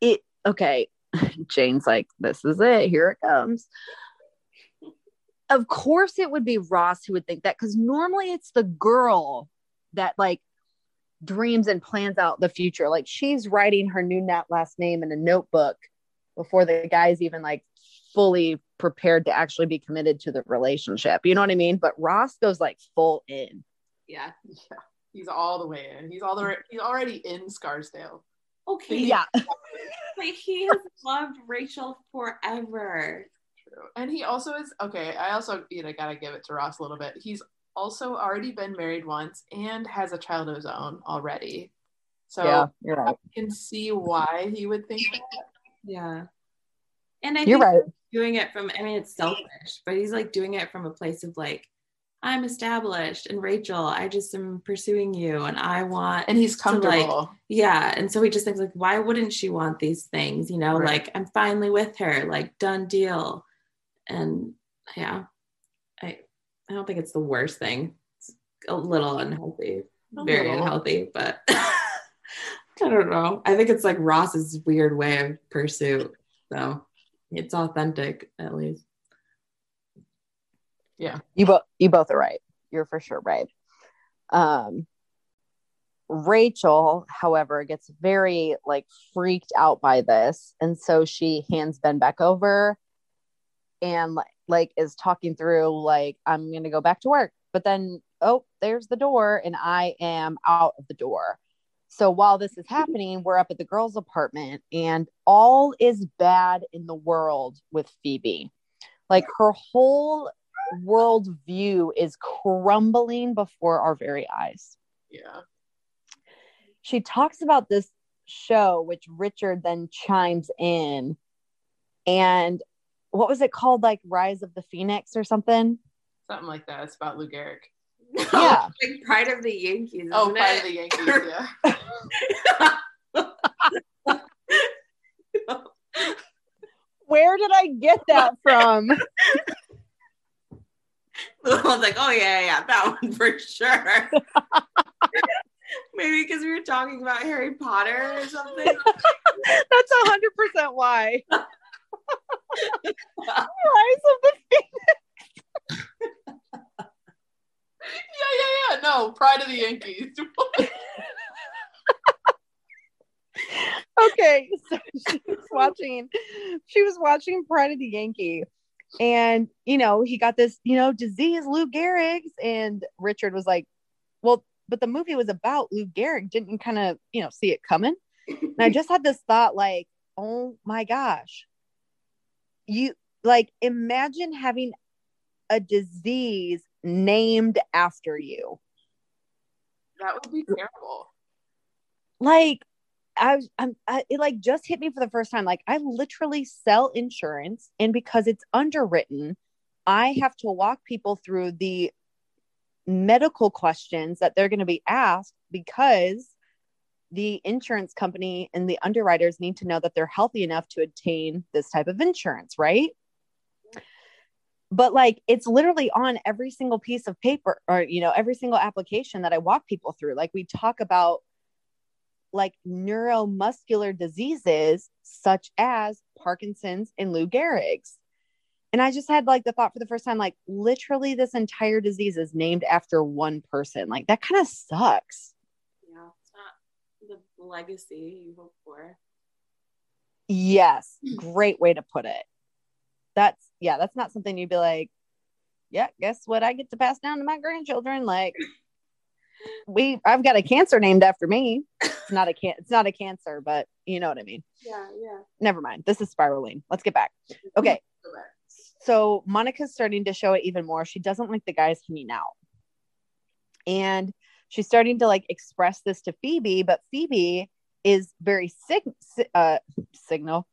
Speaker 1: it, okay, Jane's like, this is it. Here it comes. Of course, it would be Ross who would think that because normally it's the girl that like dreams and plans out the future. Like she's writing her new nat last name in a notebook before the guy's even like fully prepared to actually be committed to the relationship. You know what I mean? But Ross goes like full in.
Speaker 2: Yeah.
Speaker 3: Yeah. He's all the way in. He's all the mm-hmm. he's already in Scarsdale.
Speaker 2: Okay.
Speaker 1: Yeah.
Speaker 2: Like he has loved Rachel forever.
Speaker 3: True. And he also is okay. I also, you know, gotta give it to Ross a little bit. He's also already been married once and has a child of his own already. So
Speaker 1: yeah, you're right.
Speaker 3: I can see why he would think that.
Speaker 2: Yeah. And I
Speaker 1: You're
Speaker 2: think
Speaker 1: right.
Speaker 2: doing it from I mean it's selfish, but he's like doing it from a place of like, I'm established and Rachel, I just am pursuing you and I want
Speaker 3: And he's
Speaker 2: to, like,
Speaker 3: comfortable.
Speaker 2: yeah. And so he just thinks like, why wouldn't she want these things? You know,
Speaker 3: Right.
Speaker 2: like I'm finally with her, like done deal. And yeah, I I don't think it's the worst thing. It's a little unhealthy,
Speaker 3: A
Speaker 2: very
Speaker 3: little.
Speaker 2: unhealthy, but I don't know. I think it's like Ross's weird way of pursuit. So it's authentic at least.
Speaker 1: Yeah you both you both are right. You're for sure right. Um Rachel, however, gets very like freaked out by this. And so she hands Ben back over and like like is talking through like I'm gonna go back to work. But then oh, there's the door, and I am out of the door. So while this is happening, we're up at the girls' apartment, and all is bad in the world with Phoebe. Like her whole world view is crumbling before our very eyes.
Speaker 3: Yeah.
Speaker 1: She talks about this show, which Richard then chimes in. And what was it called? Like Rise of the Phoenix or something?
Speaker 3: Something like that. It's about Lou Gehrig.
Speaker 1: Yeah.
Speaker 2: like Pride of the Yankees.
Speaker 3: Oh, Pride
Speaker 2: it?
Speaker 3: of the Yankees, yeah.
Speaker 1: Where did I get that from?
Speaker 2: I was like, oh yeah, yeah, that one for sure. Maybe because we were talking about Harry Potter or something.
Speaker 1: That's a hundred percent why. Rise of the Phoenix.
Speaker 3: yeah, yeah, yeah. No, Pride of the Yankees.
Speaker 1: okay so she was watching she was watching pride of the yankee and you know he got this you know disease lou gehrig's and richard was like well but the movie was about lou gehrig. Didn't kind of you know see it coming. And i just had this thought like oh my gosh. You like imagine having a disease named after you.
Speaker 3: That would be terrible.
Speaker 1: like I, was- I'm, I, it like just hit me for the first time. Like I literally sell insurance, and because it's underwritten, I have to walk people through the medical questions that they're going to be asked because the insurance company and the underwriters need to know that they're healthy enough to obtain this type of insurance, right? But like it's literally on every single piece of paper or you know every single application that I walk people through. Like we talk about like neuromuscular diseases such as Parkinson's and Lou Gehrig's. And I just had like the thought for the first time, like literally this entire disease is named after one person. Like that kind of sucks.
Speaker 2: yeah, it's not the legacy you hope for.
Speaker 1: Yes, great way to put it. That's yeah, that's not something you'd be like, yeah, guess what I get to pass down to my grandchildren. Like we I've got a cancer named after me. It's not a can it's not a cancer, but you know what I mean.
Speaker 2: Yeah, yeah.
Speaker 1: Never mind. This is spiraling. Let's get back. Okay. So Monica's starting to show it even more. She doesn't like the guys hanging out. And she's starting to like express this to Phoebe, but Phoebe is very sig- uh, signal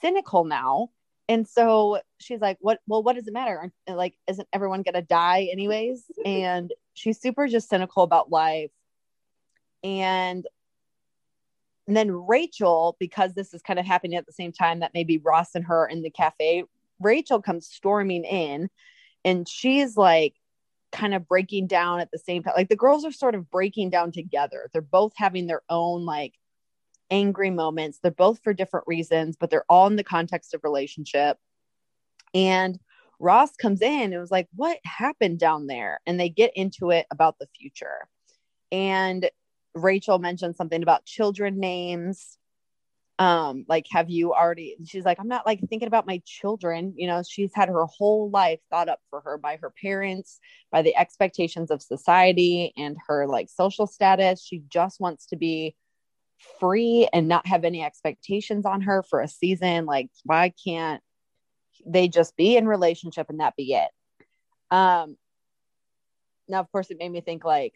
Speaker 1: cynical now. And so she's like, "What? Well, what does it matter? Like, isn't everyone gonna die anyways?" and she's super just cynical about life. And and then Rachel, because this is kind of happening at the same time that maybe Ross and her in the cafe, Rachel comes storming in and she's like kind of breaking down at the same time. Like the girls are sort of breaking down together. They're both having their own like angry moments. They're both for different reasons, but they're all in the context of relationship. And Ross comes in and was like, What happened down there? And they get into it about the future. And Rachel mentioned something about children names. Um, like, have you already? She's like, I'm not like thinking about my children. You know, she's had her whole life thought up for her by her parents, by the expectations of society and her like social status. She just wants to be free and not have any expectations on her for a season. Like, why can't they just be in relationship and that be it? Um, now, of course, it made me think like,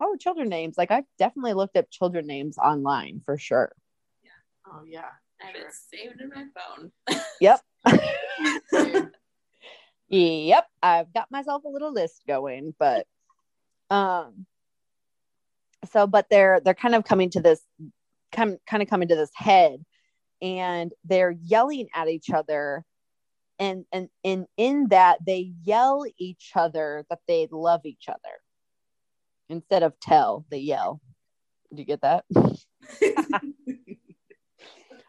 Speaker 1: oh, children names. Like I've definitely looked up children names online for sure.
Speaker 3: Yeah. Oh yeah.
Speaker 2: I have it saved in my phone.
Speaker 1: Yep. yep. I've got myself a little list going, but um so but they're they're kind of coming to this come kind of coming to this head and they're yelling at each other and and and in that they yell each other that they love each other. Instead of tell they yell. Do you get that?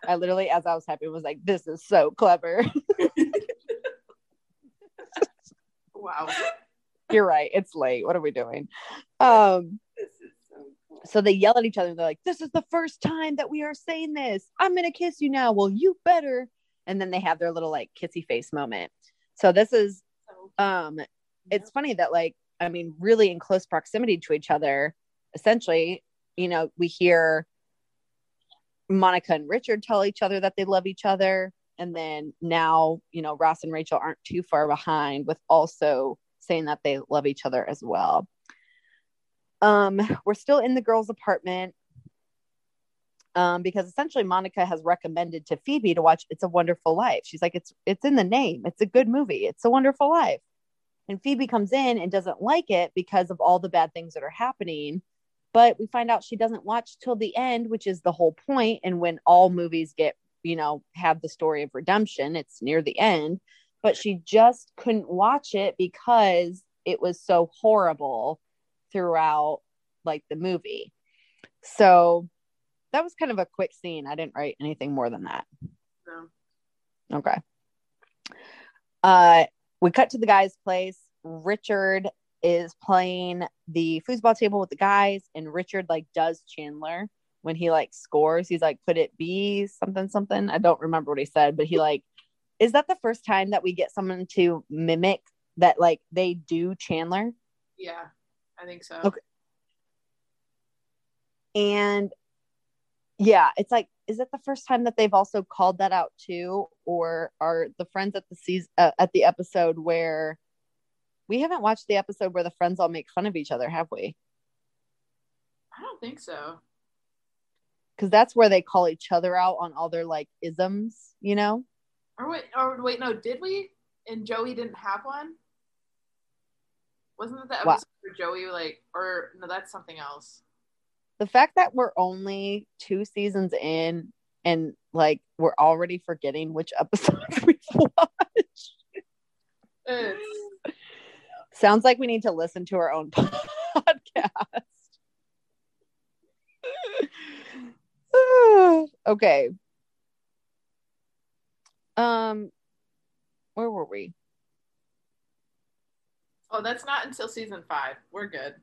Speaker 1: I literally as i was typing was like this is so clever.
Speaker 3: Wow.
Speaker 1: You're right. It's late. What are we doing? Um so they yell at each other they're like this is the first time that we are saying this. I'm gonna kiss you now. Well you better and then they have their little like kissy face moment so this is um it's funny that like I mean, really in close proximity to each other. Essentially, you know, we hear Monica and Richard tell each other that they love each other. And then now, you know, Ross and Rachel aren't too far behind with also saying that they love each other as well. Um, we're still in the girls' apartment um, because essentially Monica has recommended to Phoebe to watch It's a Wonderful Life. She's like, it's it's in the name. It's a good movie. It's a wonderful life. And Phoebe comes in and doesn't like it because of all the bad things that are happening. But we find out she doesn't watch till the end, which is the whole point. And when all movies get, you know, have the story of redemption, it's near the end. But she just couldn't watch it because it was so horrible throughout like the movie. So that was kind of a quick scene. I didn't write anything more than that.
Speaker 3: No.
Speaker 1: Okay. Uh we cut to the guy's place. Richard is playing the foosball table with the guys, and Richard like does Chandler when he like scores. He's like, "Could it be something something?" I don't remember what he said, but he like, is that the first time that we get someone to mimic that like they do Chandler?
Speaker 3: Yeah, I think so.
Speaker 1: Okay. And yeah, it's like is it the first time that they've also called that out too? Or are the friends at the season uh, at the episode where we haven't watched the episode where the friends all make fun of each other have we?
Speaker 3: I don't think so.
Speaker 1: Because that's where they call each other out on all their like isms you know?
Speaker 3: Or wait or wait no did we? And joey didn't have one? Wasn't that the episode what? where joey like or no that's something else
Speaker 1: the fact that we're only two seasons in and like we're already forgetting which episodes we've watched. Sounds like we need to listen to our own podcast. okay. Um where were we?
Speaker 3: Oh, that's not until season 5. We're good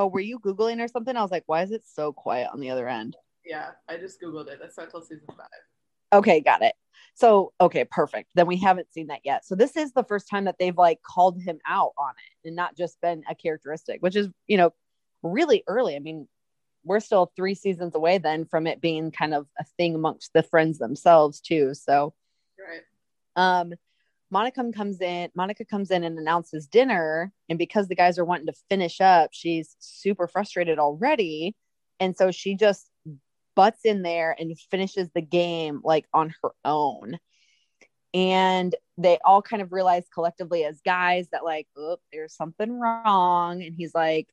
Speaker 1: oh, were you Googling or something? I was like, why is it so quiet on the other end?
Speaker 3: Yeah, I just Googled it. That's not until season five.
Speaker 1: Okay, got it. So, okay, perfect. Then we haven't seen that yet. So, this is the first time that they've like called him out on it and not just been a characteristic, which is, you know, really early. I mean, we're still three seasons away then from it being kind of a thing amongst the friends themselves, too. So,
Speaker 3: right.
Speaker 1: Um, Monica comes in, Monica comes in and announces dinner. And because the guys are wanting to finish up, she's super frustrated already. And so she just butts in there and finishes the game like on her own. And they all kind of realize collectively as guys that like, oh, there's something wrong. And he's like,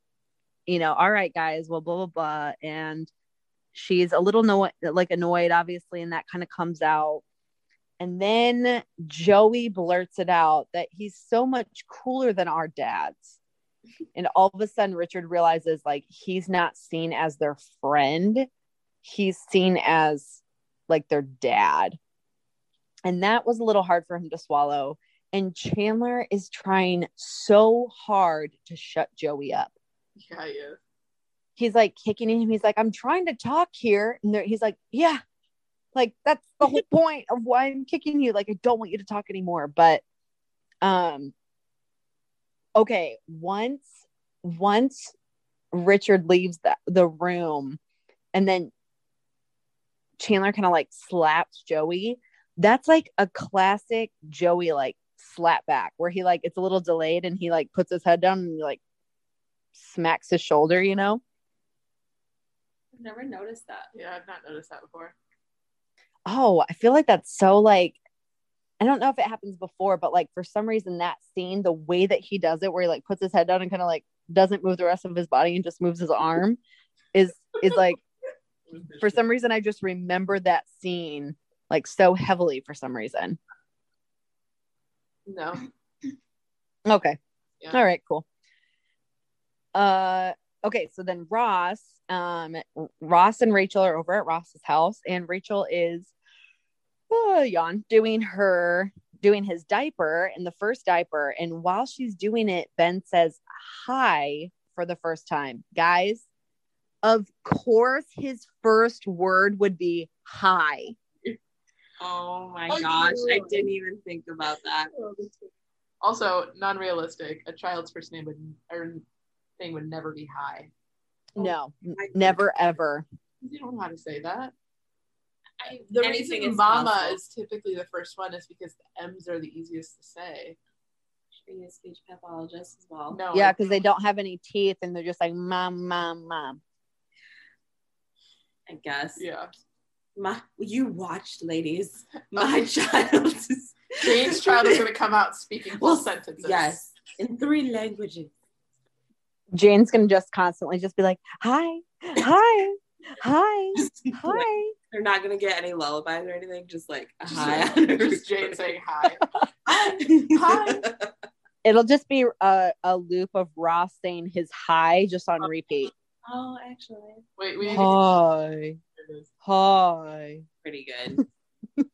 Speaker 1: you know, all right, guys, well, blah, blah, blah. And she's a little no- like annoyed, obviously, and that kind of comes out. And then Joey blurts it out that he's so much cooler than our dads. And all of a sudden, Richard realizes like he's not seen as their friend, he's seen as like their dad. And that was a little hard for him to swallow. And Chandler is trying so hard to shut Joey up.
Speaker 3: Yeah, yeah.
Speaker 1: He's like kicking him. He's like, I'm trying to talk here. And he's like, Yeah, like that's the whole point of why I'm kicking you. Like, I don't want you to talk anymore. But um okay, once once Richard leaves the, the room and then Chandler kind of like slaps Joey, that's like a classic Joey like slap back where he like it's a little delayed and he like puts his head down and like smacks his shoulder, you know?
Speaker 2: I've never noticed that.
Speaker 3: Yeah, I've not noticed that before.
Speaker 1: Oh, I feel like that's so like I don't know if it happens before, but like for some reason that scene, the way that he does it, where he like puts his head down and kind of like doesn't move the rest of his body and just moves his arm, is is like for some reason I just remember that scene like so heavily for some reason.
Speaker 3: No.
Speaker 1: Okay.
Speaker 3: Yeah.
Speaker 1: All right, cool. Uh okay, so then Ross, um Ross and Rachel are over at Ross's house and Rachel is oh, yawn doing her doing his diaper in the first diaper and while she's doing it Ben says hi for the first time. Guys, of course his first word would be hi.
Speaker 2: Oh my
Speaker 3: Oh,
Speaker 2: gosh, I didn't even think about that.
Speaker 3: Also, non-realistic. A child's first name would or thing would never be hi.
Speaker 1: No,
Speaker 2: I-
Speaker 1: never ever.
Speaker 3: You don't know how to say that.
Speaker 2: I,
Speaker 3: The reason
Speaker 2: is
Speaker 3: "mama"
Speaker 2: possible.
Speaker 3: is typically the first one is because the M's are the easiest to say.
Speaker 2: Being a speech pathologist as well.
Speaker 3: No.
Speaker 1: Yeah, because they don't have any teeth and they're just like mom, mom, mom.
Speaker 2: I guess.
Speaker 3: Yeah.
Speaker 2: My, you watched, ladies. My child is
Speaker 3: Jane's child is going to come out speaking full
Speaker 2: Well,
Speaker 3: sentences.
Speaker 2: Yes, in three languages.
Speaker 1: Jane's gonna just constantly just be like, hi, hi, hi, hi.
Speaker 2: They're not gonna get any lullabies or anything. Just like a
Speaker 3: Just,
Speaker 2: hi.
Speaker 3: just Jane saying hi.
Speaker 2: hi.
Speaker 1: It'll just be a, a loop of Ross saying his hi just on repeat.
Speaker 2: Oh, actually,
Speaker 3: Wait, we
Speaker 1: Hi, hi.
Speaker 2: pretty good.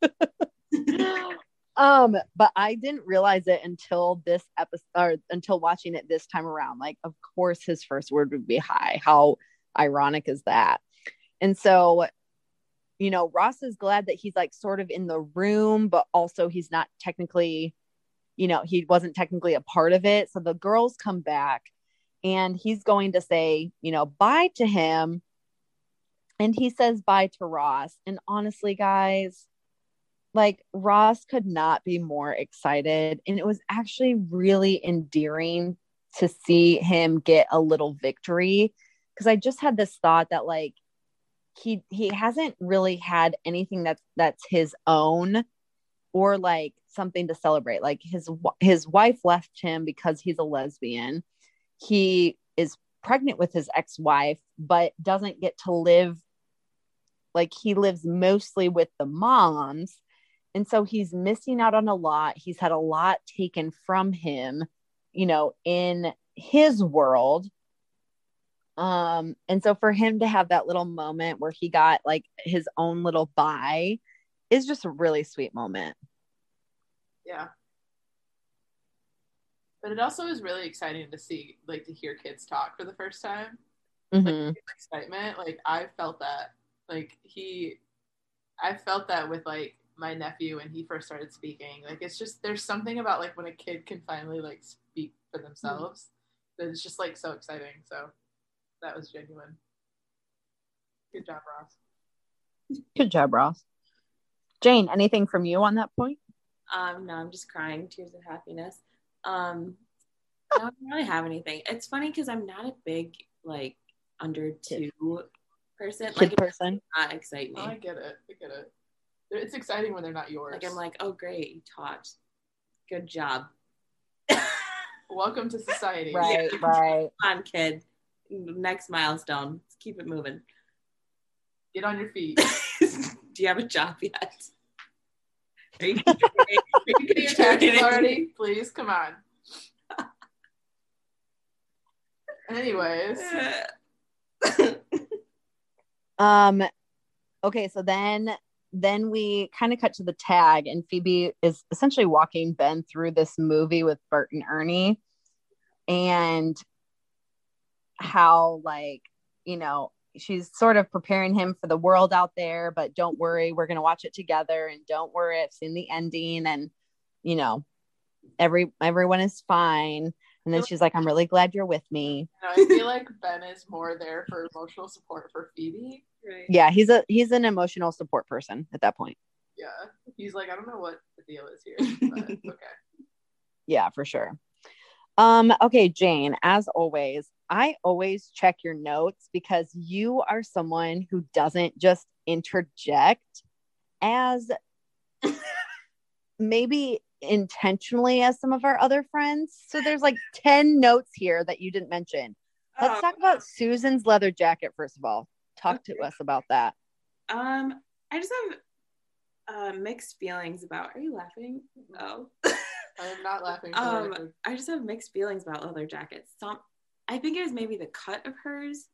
Speaker 1: Um, but I didn't realize it until this episode or until watching it this time around. Like, of course, his first word would be hi. How ironic is that? And so, you know, Ross is glad that he's like sort of in the room, but also he's not technically, you know, he wasn't technically a part of it. So the girls come back and he's going to say, you know, bye to him. And he says bye to Ross. And honestly, guys, like Ross could not be more excited. And it was actually really endearing to see him get a little victory. Cause I just had this thought that like he he hasn't really had anything that's that's his own or like something to celebrate. Like his his wife left him because he's a lesbian. He is pregnant with his ex-wife, but doesn't get to live like he lives mostly with the moms and so he's missing out on a lot he's had a lot taken from him you know in his world um and so for him to have that little moment where he got like his own little bye is just a really sweet moment
Speaker 3: Yeah. But it also is really exciting to see, like, to hear kids talk for the first time.
Speaker 1: Mhm.
Speaker 3: Excitement, like, I felt that. Like, he, I felt that with, like, my nephew when he first started speaking. Like, it's just, there's something about, like, when a kid can finally, like, speak for themselves that is just, like, so exciting. So that was genuine. Good job, Ross.
Speaker 1: good job ross jane anything from you on that point
Speaker 2: Um, no, I'm just crying tears of happiness. Um, I don't really have anything. It's funny because I'm not a big like under two person.
Speaker 1: Kid
Speaker 2: Like
Speaker 1: person.
Speaker 2: not excite me.
Speaker 3: Oh, I get it. I get it. It's exciting when they're not yours.
Speaker 2: Like I'm like, oh great, you taught. Good job.
Speaker 3: welcome to society.
Speaker 1: Right, right.
Speaker 2: Come on, kid. Next milestone. Let's keep it moving.
Speaker 3: Get on your feet.
Speaker 2: Do you have a job yet? Are you,
Speaker 3: Get your taxes
Speaker 2: contributing?
Speaker 3: already, please. Come on. Anyways,
Speaker 1: Um okay, so then then we kind of cut to the tag and Phoebe is essentially walking Ben through this movie with Bert and Ernie and how like, you know, she's sort of preparing him for the world out there, but don't worry, we're going to watch it together and don't worry, it's in the ending and you know, every everyone is fine. And then she's like, I'm really glad you're with me.
Speaker 3: I feel like Ben is more there for emotional support for Phoebe.
Speaker 2: Right.
Speaker 1: Yeah, he's a he's an emotional support person at that point.
Speaker 3: Yeah, he's like, I don't know what the deal is here, but okay.
Speaker 1: Yeah, for sure. Um, okay, Jane, as always, I always check your notes because you are someone who doesn't just interject as maybe intentionally as some of our other friends. So there's like 10 notes here that you didn't mention. Let's
Speaker 2: Oh,
Speaker 1: talk about Susan's leather jacket first of all. Talk to us about that.
Speaker 2: Um, I just have uh, mixed feelings about. Are you laughing? Oh.
Speaker 3: I am not laughing.
Speaker 2: um. I just have mixed feelings about leather jackets. Some, I think it was maybe the cut of hers,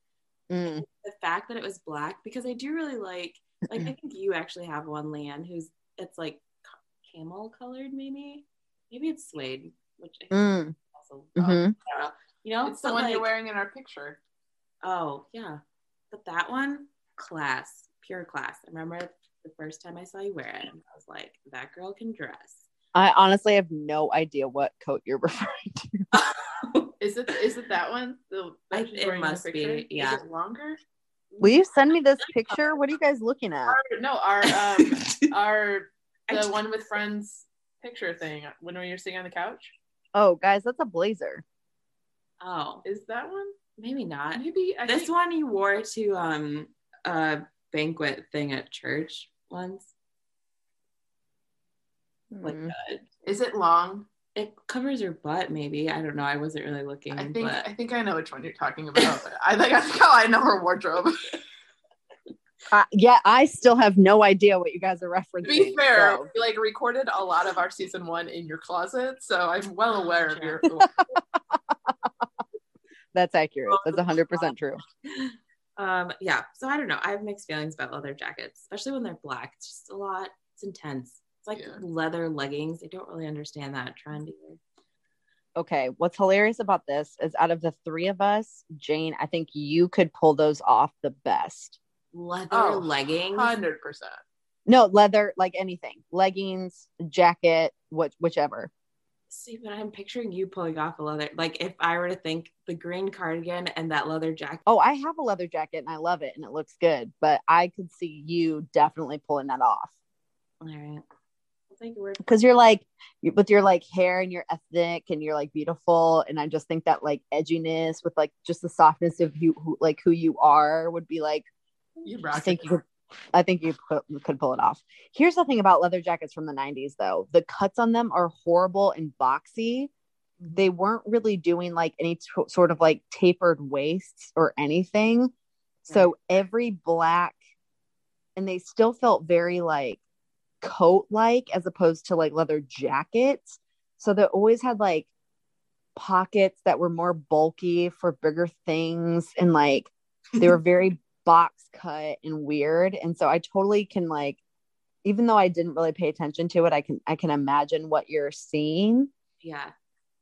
Speaker 1: Mm,
Speaker 2: the fact that it was black, because I do really like. Like I think you actually have one, Leann, who's it's like camel colored, maybe. Maybe it's suede, which I think
Speaker 1: mm,
Speaker 2: is also.
Speaker 1: mhm.
Speaker 2: I don't know. You know,
Speaker 3: it's the
Speaker 2: but,
Speaker 3: one you're wearing in our picture.
Speaker 2: Oh, yeah. But that one, class, pure class. I remember the first time I saw you wear it, and I was like, that girl can dress.
Speaker 1: I honestly have no idea what coat you're referring to.
Speaker 3: Is it is it that one? The,
Speaker 2: I- it
Speaker 3: wearing the
Speaker 2: must be, yeah.
Speaker 3: Is it longer?
Speaker 1: Will you send me this picture? What are you guys looking at?
Speaker 3: Our, no, our um our the one with friends picture thing when we were sitting on the couch.
Speaker 1: Oh, guys, that's a blazer.
Speaker 2: oh,
Speaker 3: Is that one?
Speaker 2: maybe not.
Speaker 3: Maybe I
Speaker 2: This
Speaker 3: think,
Speaker 2: one you wore to um a banquet thing at church once. Like
Speaker 1: Mm.
Speaker 2: uh,
Speaker 3: is it long?
Speaker 2: It covers her butt, maybe. I don't know. I wasn't really looking.
Speaker 3: I think
Speaker 2: but
Speaker 3: I think I know which one you're talking about. I think I how I know her wardrobe.
Speaker 1: Uh, yeah, I still have no idea what you guys are
Speaker 3: to
Speaker 1: referencing.
Speaker 3: be fair,
Speaker 1: so-
Speaker 3: we like recorded a lot of our season one in your closet, so I'm well
Speaker 2: Oh,
Speaker 3: aware of your.
Speaker 1: that's accurate. That's 100% true.
Speaker 2: um yeah so i don't know i have mixed feelings about leather jackets especially when they're black it's just a lot it's intense it's like
Speaker 3: Yeah.
Speaker 2: leather leggings i don't really understand that trend either
Speaker 1: Okay, what's hilarious about this is out of the three of us, Jane, I think you could pull those off the best.
Speaker 2: leather
Speaker 3: Oh,
Speaker 2: leggings
Speaker 3: Hundred percent.
Speaker 1: No, leather, like anything, leggings, jacket, what, whichever.
Speaker 2: see but i'm picturing you pulling off a leather like if i were to think the green cardigan and that leather jacket
Speaker 1: Oh, I have a leather jacket and I love it and it looks good, but I could see you definitely pulling that off
Speaker 2: all right i'll take your word for
Speaker 1: because you're like with your like hair and you're ethnic and you're like beautiful and I just think that like edginess with like just the softness of you who like who you are would be like
Speaker 3: You
Speaker 1: I
Speaker 3: rock
Speaker 1: think
Speaker 3: it.
Speaker 1: you could I think you could, could pull it off. Here's the thing about leather jackets from the 90s though. The cuts on them are horrible and boxy. Mm-hmm. They weren't really doing like any t- sort of like tapered waists or anything. So every black and they still felt very like coat like as opposed to like leather jackets. So they always had like pockets that were more bulky for bigger things and like they were very box cut and weird. And so i totally can like even though i didn't really pay attention to it i can i can imagine what you're seeing.
Speaker 2: Yeah.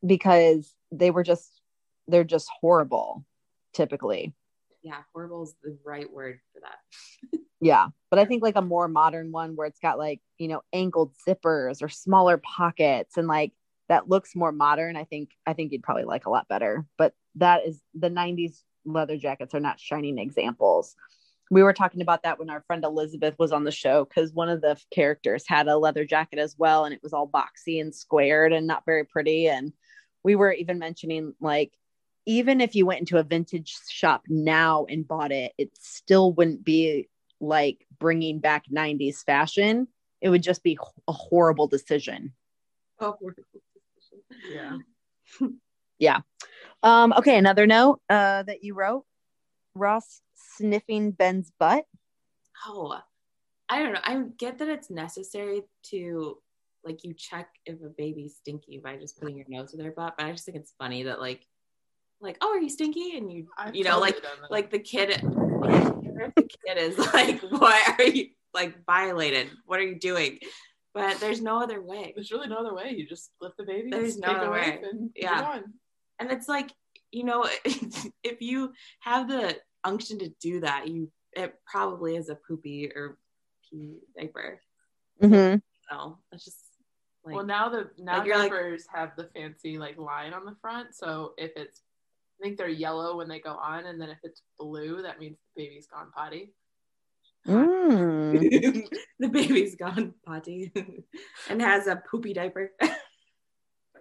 Speaker 1: Because they were just they're just horrible typically.
Speaker 2: Yeah horrible is the right word for that
Speaker 1: yeah but i think like a more modern one where it's got like you know angled zippers or smaller pockets and like that looks more modern i think i think you'd probably like a lot better but that is the 90s leather jackets are not shining examples we were talking about that when our friend Elizabeth was on the show because one of the characters had a leather jacket as well, and it was all boxy and squared and not very pretty. And we were even mentioning like, even if you went into a vintage shop now and bought it, it still wouldn't be like bringing back 90s fashion. It would just be a horrible decision.
Speaker 2: Oh, horrible decision.
Speaker 3: Yeah.
Speaker 1: Yeah. Um, okay, another note uh, that you wrote Ross sniffing Ben's butt.
Speaker 2: oh, I don't know. I get that it's necessary to like you check if a baby's stinky by just putting your nose to their butt, but I just think it's funny that like, like, oh, are you stinky? And you,
Speaker 3: I've
Speaker 2: you know,
Speaker 3: totally
Speaker 2: like, like the kid, if the kid is like, why are you like violated? What are you doing? But there's no other way.
Speaker 3: there's really no other way. You just lift the baby,
Speaker 2: There's
Speaker 3: take
Speaker 2: no other way.
Speaker 3: and
Speaker 2: Yeah. and it's like you know if you have the unction to do that you it probably is a poopy or pee diaper
Speaker 1: Mm-hmm.
Speaker 2: no it's just like
Speaker 3: well, now the now
Speaker 2: like you're like-
Speaker 3: diapers have the fancy like line on the front. So if it's, I think they're yellow when they go on, and then if it's blue, that means the baby's gone potty.
Speaker 1: Mm.
Speaker 2: the baby's gone potty and has a poopy diaper
Speaker 3: I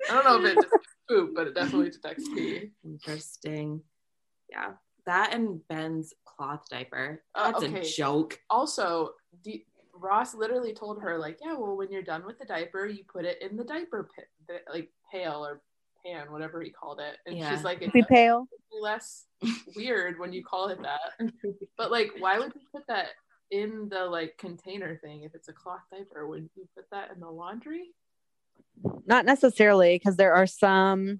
Speaker 3: don't know if it detects poop, but it definitely detects pee.
Speaker 2: interesting yeah that and ben's cloth diaper
Speaker 3: Uh,
Speaker 2: that's
Speaker 3: okay.
Speaker 2: a joke
Speaker 3: Also, D- Ross literally told her like, yeah, well, when you're done with the diaper, you put it in the diaper pit, like pail or pan, whatever he called it. And
Speaker 2: Yeah.
Speaker 3: she's like, it's
Speaker 1: Be pale.
Speaker 3: less weird when you call it that. But like, why would you put that in the like container thing if it's a cloth diaper? Wouldn't you put that in the laundry?
Speaker 1: Not necessarily, because there are some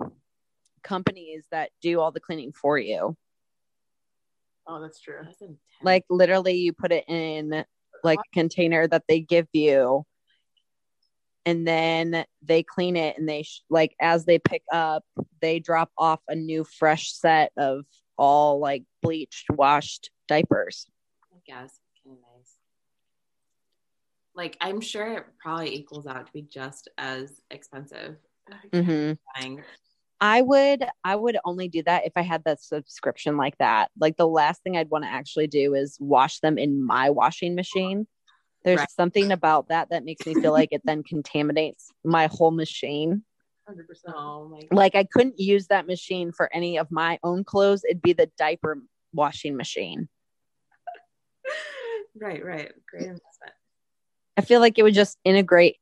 Speaker 1: companies that do all the cleaning for you.
Speaker 3: Oh, that's true.
Speaker 2: That's.
Speaker 1: Like literally, you put it in like a container that they give you, and then they clean it, and they sh- like as they pick up, they drop off a new fresh set of all like bleached, washed diapers.
Speaker 2: I guess kind of nice. Like I'm sure it probably equals out to be just as expensive.
Speaker 1: hmm I would I would only do that if I had that subscription like that. Like the last thing I'd want to actually do is wash them in my washing machine. There's
Speaker 2: Right.
Speaker 1: something about that that makes me feel like it then contaminates my whole machine.
Speaker 3: Hundred percent.
Speaker 2: Oh my
Speaker 1: Like I couldn't use that machine for any of my own clothes. It'd be the diaper washing machine.
Speaker 2: right, right. Great investment.
Speaker 1: I feel like it would just integrate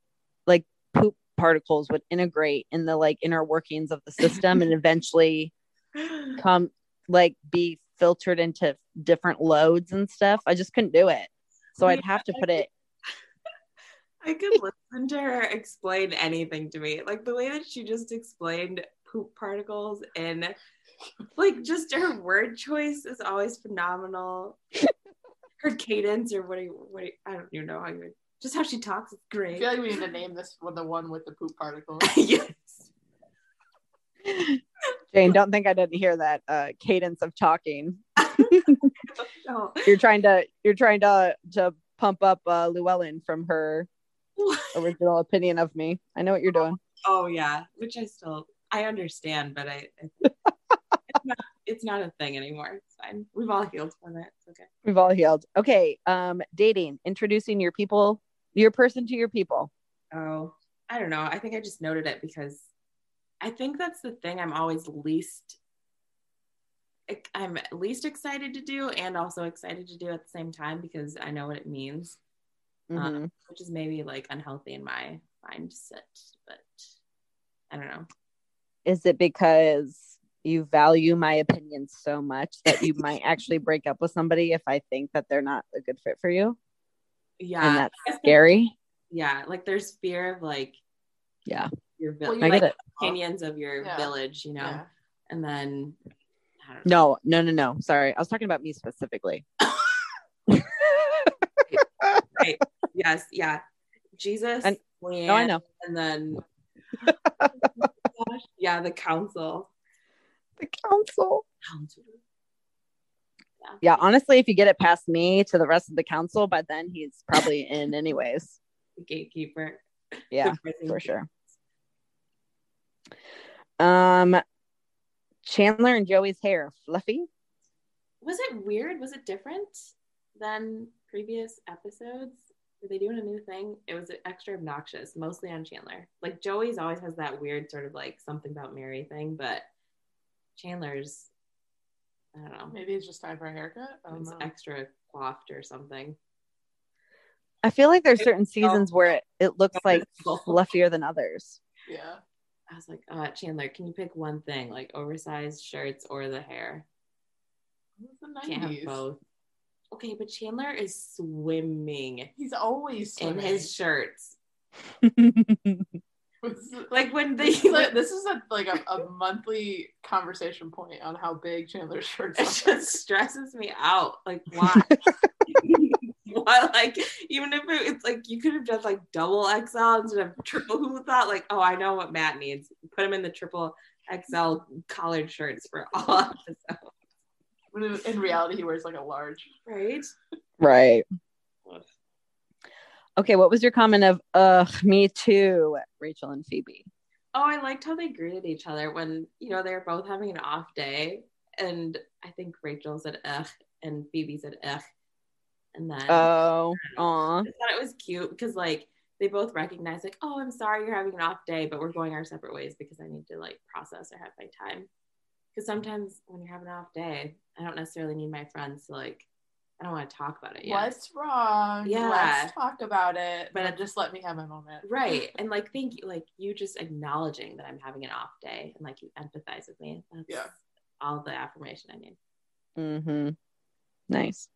Speaker 1: like poop particles would integrate in the like inner workings of the system and eventually come like be filtered into different loads and stuff. I just couldn't do it. So I'd have to put it.
Speaker 2: I could listen to her explain anything to me. Like the way that she just explained poop particles and like just her word choice is always phenomenal. her cadence or what do you, what do you, I don't even know how you just how she talks is great.
Speaker 3: I feel like we need to name this one the one with the poop particles.
Speaker 2: yes.
Speaker 1: Jane, don't think I didn't hear that uh, cadence of talking.
Speaker 2: Oh.
Speaker 1: You're trying to you're trying to to pump up uh, Llewellyn from her original opinion of me. I know what you're doing.
Speaker 2: oh yeah, which I still I understand, but I, I it's, not, it's not a thing anymore. It's fine. We've all healed from it. It's okay.
Speaker 1: We've all healed. Okay, um, dating, introducing your people, your person to your people.
Speaker 2: Oh, I don't know. I think I just noted it because I think that's the thing I'm always least I'm least excited to do and also excited to do at the same time because I know what it means,
Speaker 1: Mhm.
Speaker 2: which is maybe like unhealthy in my mindset, but I don't know.
Speaker 1: Is it because you value my opinion so much that you might actually break up with somebody if I think that they're not a good fit for you?
Speaker 2: Yeah.
Speaker 1: and that's scary.
Speaker 2: Yeah. Like there's fear of like
Speaker 1: Yeah,
Speaker 2: your
Speaker 3: Well,
Speaker 2: village,
Speaker 3: you
Speaker 2: like opinions of your
Speaker 3: Yeah.
Speaker 2: village, you know,
Speaker 3: Yeah.
Speaker 2: and then I don't know.
Speaker 1: No, no, no, no. Sorry. I was talking about me specifically.
Speaker 2: Right. yes. Yeah. Jesus.
Speaker 1: And-
Speaker 2: Leann,
Speaker 1: No, I know.
Speaker 2: And then, yeah, the council.
Speaker 1: The council.
Speaker 2: Council.
Speaker 1: Yeah, yeah. honestly, if you get it past me to the rest of the council, by then he's probably in anyways.
Speaker 2: The gatekeeper.
Speaker 1: Yeah, for sure. Um Chandler and Joey's hair, fluffy.
Speaker 2: Was it weird? Was it different? than previous episodes. Were they doing a new thing? It was extra obnoxious, mostly on Chandler. Like Joey's always has that weird sort of like something about Mary thing, but Chandler's, I don't know,
Speaker 3: Maybe it's just time for a haircut. I don't
Speaker 2: it's
Speaker 3: know.
Speaker 2: extra coiffed or something.
Speaker 1: I feel like there's certain seasons where it, it looks like fluffier than others.
Speaker 3: Yeah.
Speaker 2: I was like, uh, Chandler, can you pick one thing, like oversized shirts or the hair?
Speaker 3: The
Speaker 2: Can't have both. Okay, but Chandler is swimming
Speaker 3: He's always swimming.
Speaker 2: in his shirts. Like when they,
Speaker 3: this is a, this is a like a, a monthly conversation point on how big Chandler's shirts
Speaker 2: it
Speaker 3: are.
Speaker 2: just stresses me out. Like why? why? Like even if it, it's like you could have done like double XL instead of triple. Who thought like, oh, I know what Matt needs. Put him in the triple XL collared shirts for all episodes,
Speaker 3: When in, in reality, he wears like a large.
Speaker 2: right?
Speaker 1: right. Okay, what was your comment of ugh, me too, Rachel and Phoebe?
Speaker 2: Oh, I liked how they greeted each other when you know they were both having an off day, and I think Rachel said "ugh" and Phoebe said "ugh," and then
Speaker 1: Oh, aw.
Speaker 2: I thought it was cute because like they both recognize like, oh, I'm sorry you're having an off day, but we're going our separate ways because I need to like process or have my time. Because sometimes when you're having an off day, I don't necessarily need my friends to like. I don't want to talk about it yet.
Speaker 3: What's wrong?
Speaker 2: Yeah.
Speaker 3: Let's talk about it.
Speaker 2: But-
Speaker 3: But just let me have my moment.
Speaker 2: Right. And like thank you like you just acknowledging that I'm having an off day and like you empathize with me. That's
Speaker 3: Yeah.
Speaker 2: all the affirmation I need.
Speaker 1: Mm-hmm. Nice.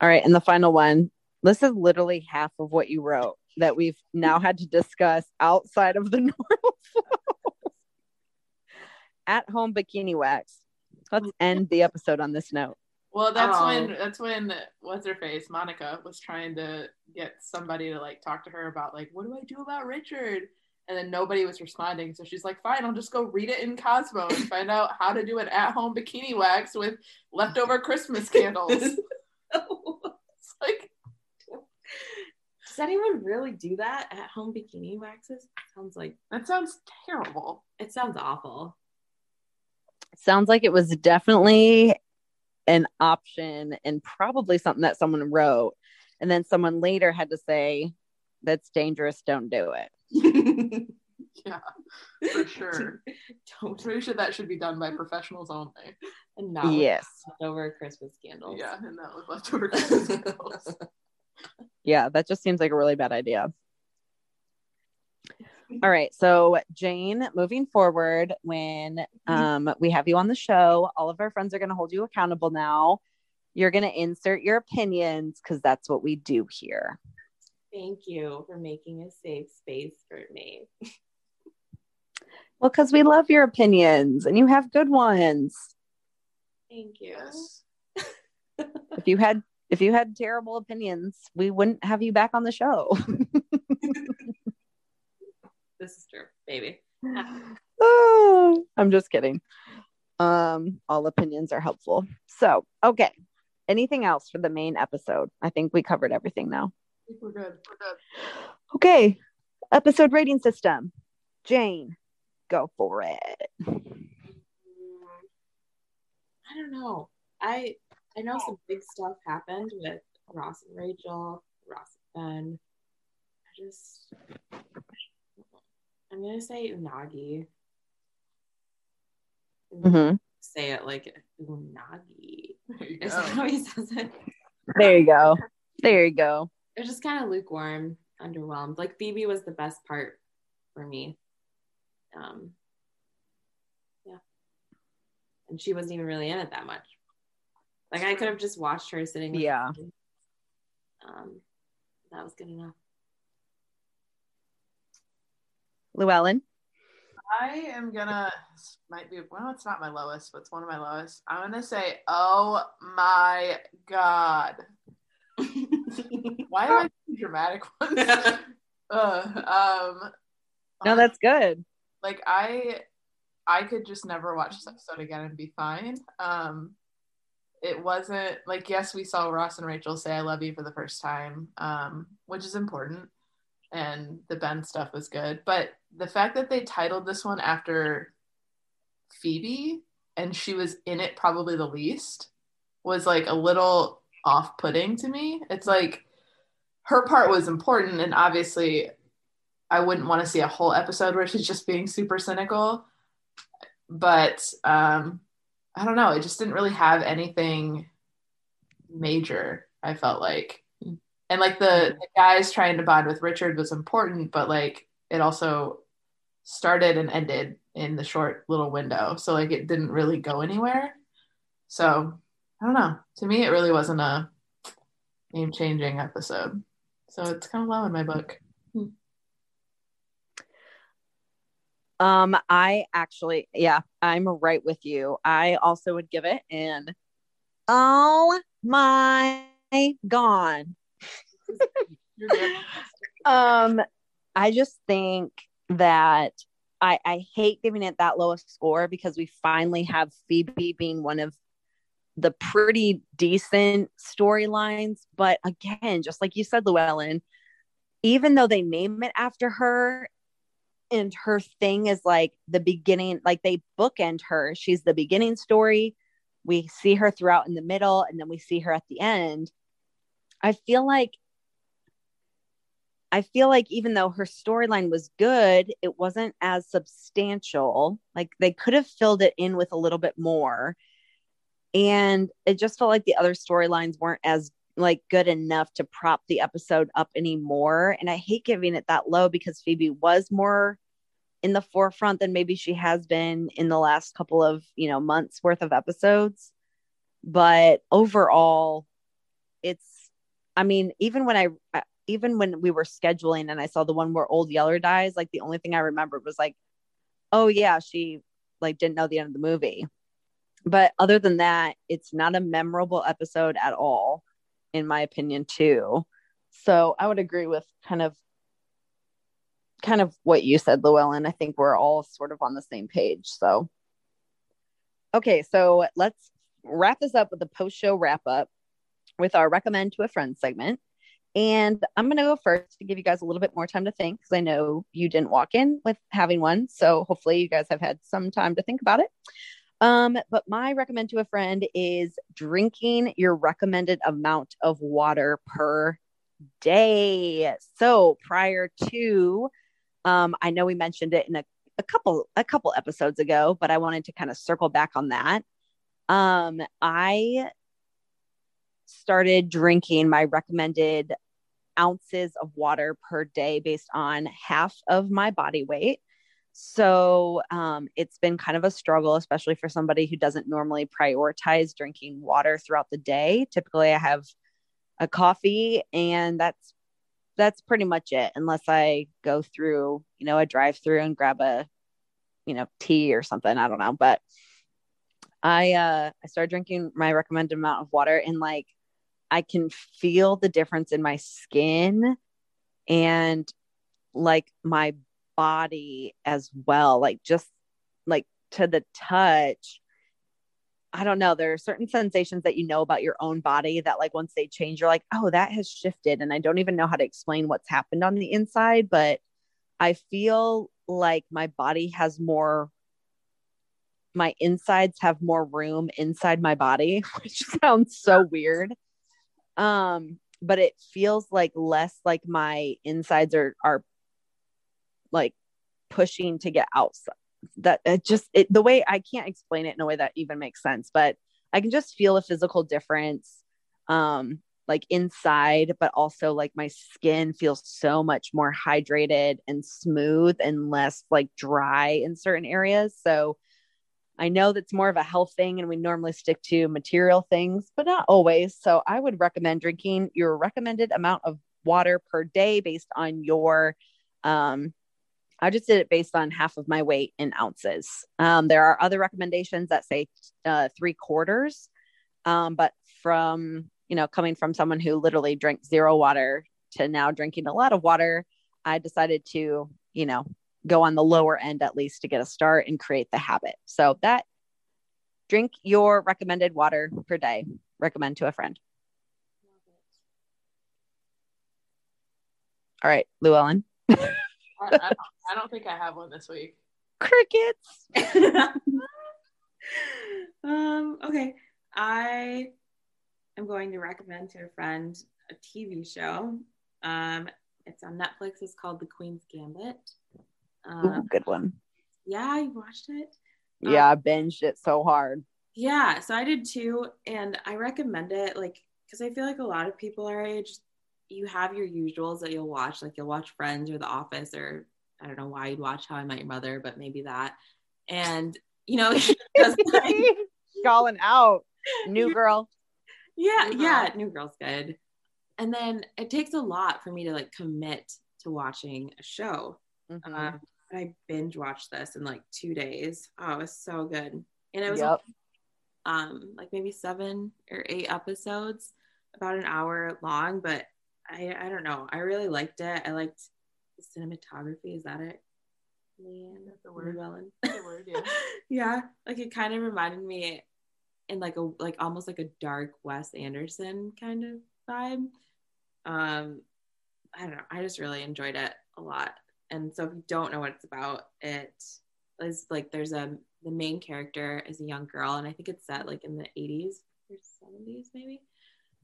Speaker 1: All right, and the final one. This is literally half of what you wrote that we've now had to discuss outside of the normal flow. At home bikini wax. Let's end the episode on this note.
Speaker 3: Well, that's
Speaker 2: Oh.
Speaker 3: when that's when what's her face Monica was trying to get somebody to like talk to her about like what do I do about Richard, and then nobody was responding. So she's like, fine, I'll just go read it in Cosmo and find out how to do an at-home bikini wax with leftover Christmas candles. it's like
Speaker 2: Does anyone really do that at home bikini waxes? Sounds like
Speaker 3: that sounds terrible.
Speaker 2: it sounds awful.
Speaker 1: Sounds like it was definitely an option and probably something that someone wrote. And then someone later had to say, that's dangerous, don't do it.
Speaker 3: Yeah, for sure.
Speaker 2: Don't
Speaker 3: Pretty sure that should be done by professionals only.
Speaker 2: and not with
Speaker 1: Yes.
Speaker 2: leftover Christmas candles.
Speaker 3: Yeah, and that was leftover Christmas candles.
Speaker 1: Yeah, that just seems like a really bad idea. All right. So, Jane, moving forward, when um, we have you on the show, all of our friends are going to hold you accountable now. You're going to insert your opinions because that's what we do here.
Speaker 2: Thank you for making a safe space for me.
Speaker 1: Well, because we love your opinions and you have good ones.
Speaker 2: Thank you.
Speaker 1: If you had if you had terrible opinions, we wouldn't have you back on the show.
Speaker 2: This is true, baby.
Speaker 1: oh, I'm just kidding. Um, all opinions are helpful. So, okay. Anything else for the main episode? I think we covered everything now.
Speaker 3: We're good. We're good.
Speaker 1: Okay. Episode rating system. Jane, go for it.
Speaker 2: Mm, I don't know. I I know some big stuff happened with Ross and Rachel, Ross and Ben. I just I'm gonna say Unagi.
Speaker 1: Mhm.
Speaker 2: Say it like Unagi.
Speaker 3: There you
Speaker 2: Is
Speaker 3: go.
Speaker 2: that how he says it?
Speaker 1: There you go. There you go.
Speaker 2: It was just kind of lukewarm, underwhelmed. Like Phoebe was the best part for me. Um, yeah, and she wasn't even really in it that much. Like I could have just watched her sitting.
Speaker 1: Yeah.
Speaker 2: them. Um, that was good enough.
Speaker 1: Llewellyn.
Speaker 3: I am gonna might be well, it's not my lowest, but it's one of my lowest. I'm gonna say, oh my god. Why am I doing dramatic ones? uh, um
Speaker 1: No, that's good.
Speaker 3: like I I could just never watch this episode again and be fine. Um it wasn't like yes, we saw Ross and Rachel say I love you for the first time, um, which is important. And the Ben stuff was good. But the fact that they titled this one after Phoebe and she was in it probably the least was like a little off-putting to me. It's like her part was important, and obviously, I wouldn't want to see a whole episode where she's just being super cynical. But um, I don't know. It just didn't really have anything major. I felt like, and like the, the guys trying to bond with Richard was important, but like it also started and ended in the short little window. So like it didn't really go anywhere. So I don't know. To me, it really wasn't a game changing episode. So it's kind of low in my book.
Speaker 1: Um, I actually, yeah, I'm right with you. I also would give it and oh my god. um, I just think that I, I hate giving it that lowest score because we finally have Phoebe being one of the pretty decent storylines. But again, just like you said, Llewellyn, even though they name it after her and her thing is like the beginning, like they bookend her. She's the beginning story. We see her throughout in the middle, and then we see her at the end. I feel like I feel like even though her storyline was good, it wasn't as substantial. Like they could have filled it in with a little bit more. And it just felt like the other storylines weren't as like good enough to prop the episode up anymore. And I hate giving it that low because Phoebe was more in the forefront than maybe she has been in the last couple of, you know, months worth of episodes. But overall, it's I mean, even when I even when we were scheduling and I saw the one where Old Yeller dies, like the only thing I remembered was like, oh yeah, she like didn't know the end of the movie. But other than that, it's not a memorable episode at all, in my opinion, too. So I would agree with kind of kind of what you said, Llewellyn. I think we're all sort of on the same page. So okay, so let's wrap this up with a post-show wrap up with our recommend to a friend segment. And I'm going to go first to give you guys a little bit more time to think because I know you didn't walk in with having one. So hopefully you guys have had some time to think about it. Um, but my recommend to a friend is drinking your recommended amount of water per day. So prior to, um, I know we mentioned it in a, a couple a couple episodes ago, but I wanted to kind of circle back on that. Um, I started drinking my recommended ounces of water per day based on half of my body weight. So um, it's been kind of a struggle, especially for somebody who doesn't normally prioritize drinking water throughout the day. Typically, I have a coffee, and that's that's pretty much it, unless I go through, you know, a drive-through and grab a, you know, tea or something. I don't know, but I uh, I started drinking my recommended amount of water, and like I can feel the difference in my skin and like my body as well. Like just like to the touch. I don't know. There are certain sensations that you know about your own body that, like, once they change, you're like, oh, that has shifted. And I don't even know how to explain what's happened on the inside, but I feel like my body has more, my insides have more room inside my body, which sounds so weird um but it feels like less like my insides are are like pushing to get outside that it just it, the way i can't explain it in a way that even makes sense but i can just feel a physical difference um like inside but also like my skin feels so much more hydrated and smooth and less like dry in certain areas so I know that's more of a health thing and we normally stick to material things, but not always. So I would recommend drinking your recommended amount of water per day based on your um I just did it based on half of my weight in ounces. Um, there are other recommendations that say uh, three quarters, um, but from you know coming from someone who literally drank zero water to now drinking a lot of water, I decided to you know go on the lower end at least to get a start and create the habit. So that drink your recommended water per day. Recommend to a friend. All right, Llewellyn.
Speaker 3: I, I, don't, I don't think I have one this week.
Speaker 1: Crickets.
Speaker 2: um, okay. I I'm going to recommend to a friend a TV show. Um, it's on Netflix. It's called The Queen's Gambit. Um,
Speaker 1: Ooh, good one.
Speaker 2: yeah, you watched it.
Speaker 1: Yeah, I binged it so hard.
Speaker 2: Yeah, so I did too, and I recommend it. Like, because I feel like a lot of people our age, you have your usuals that you'll watch. Like, you'll watch Friends or The Office, or I don't know why you'd watch How I Met Your Mother, but maybe that. And you know, like,
Speaker 1: Calling out. New girl.
Speaker 2: yeah,
Speaker 3: New Girl.
Speaker 2: yeah, New Girl's good. And then it takes a lot for me to like commit to watching a show.
Speaker 1: Mhm.
Speaker 2: Uh, I binge watched this in like two days. Oh, it was so good. And it was
Speaker 1: Yep.
Speaker 2: um like maybe seven or eight episodes, about an hour long, but I I don't know. I really liked it. I liked the cinematography. Is that it? Leann
Speaker 3: That's the word.
Speaker 2: Llewellyn.
Speaker 3: The word, yeah.
Speaker 2: yeah, like it kind of reminded me in like a like almost like a dark Wes Anderson kind of vibe. Um, I don't know. I just really enjoyed it a lot. And so if you don't know what it's about, it is like there's a the main character is a young girl, and I think it's set like in the 80s or 70s maybe.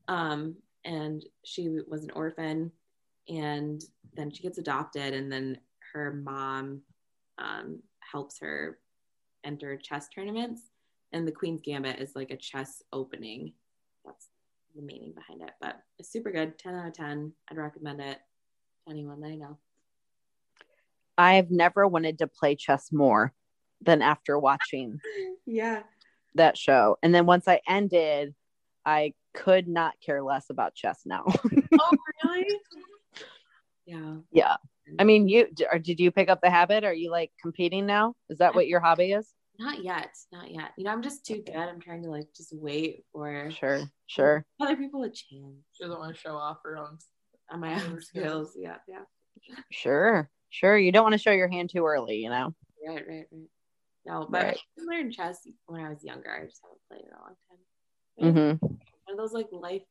Speaker 2: Um, and she was an orphan, and then she gets adopted, and then her mom um, helps her enter chess tournaments. And the Queen's Gambit is like a chess opening. That's the meaning behind it. But it's super good. 10 out of 10. I'd recommend it to anyone that I know.
Speaker 1: I've never wanted to play chess more than after watching
Speaker 2: Yeah.
Speaker 1: that show. And then once I ended, I could not care less about chess now.
Speaker 2: Oh, really? yeah.
Speaker 1: yeah. I mean, you or did you pick up the habit? Are you like competing now? Is that what your hobby is?
Speaker 2: Not yet. Not yet. You know, I'm just too good. I'm trying to like just wait for
Speaker 1: Sure, sure.
Speaker 2: other people a chance
Speaker 3: She doesn't want to show off her own.
Speaker 2: on my own skills. Yeah. Yeah.
Speaker 1: Sure, sure. You don't want to show your hand too early, you know?
Speaker 2: Right, right, right. No, but
Speaker 1: Right.
Speaker 2: I learned chess when I was younger. I just haven't played it in a long time.
Speaker 1: Hmm
Speaker 2: One of those like life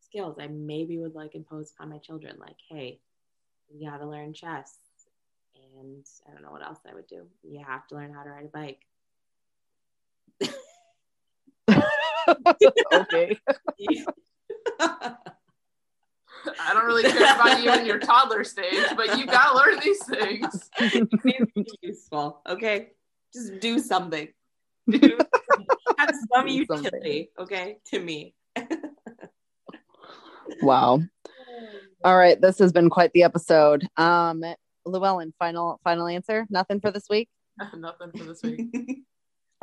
Speaker 2: skills I maybe would like impose upon my children. Like, hey, you got to learn chess, and I don't know what else I would do. You have to learn how to ride a bike.
Speaker 1: okay.
Speaker 3: I don't really care about you in your toddler stage, but you gotta learn these things.
Speaker 2: Useful. Okay, just do something. Do some
Speaker 1: something.
Speaker 2: utility. Okay, to me.
Speaker 1: Wow. All right. This has been quite the episode. Um, Llewellyn, final final answer. Nothing for this week.
Speaker 3: Nothing for this week.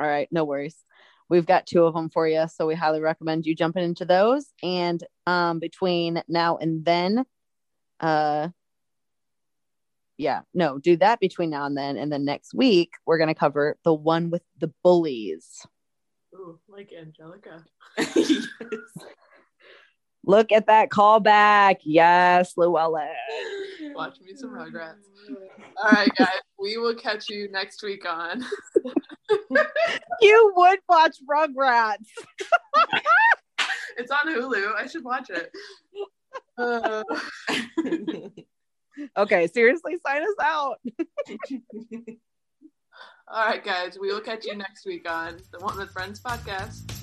Speaker 1: All right, no worries. We've got two of them for you, so we highly recommend you jumping into those. And um, between now and then, uh, yeah, no, do that between now and then, and then next week we're gonna cover the one with the bullies.
Speaker 3: Ooh, like Angelica.
Speaker 2: Yes.
Speaker 1: Look at that callback. Yes, Luella.
Speaker 3: Watch me some Rugrats. All right, guys, we will catch you next week on.
Speaker 1: You would watch Rugrats.
Speaker 3: It's on Hulu. I should watch it. Uh,
Speaker 1: Okay, seriously, sign us out.
Speaker 3: All right, guys, we will catch you next week on the One with Friends podcast.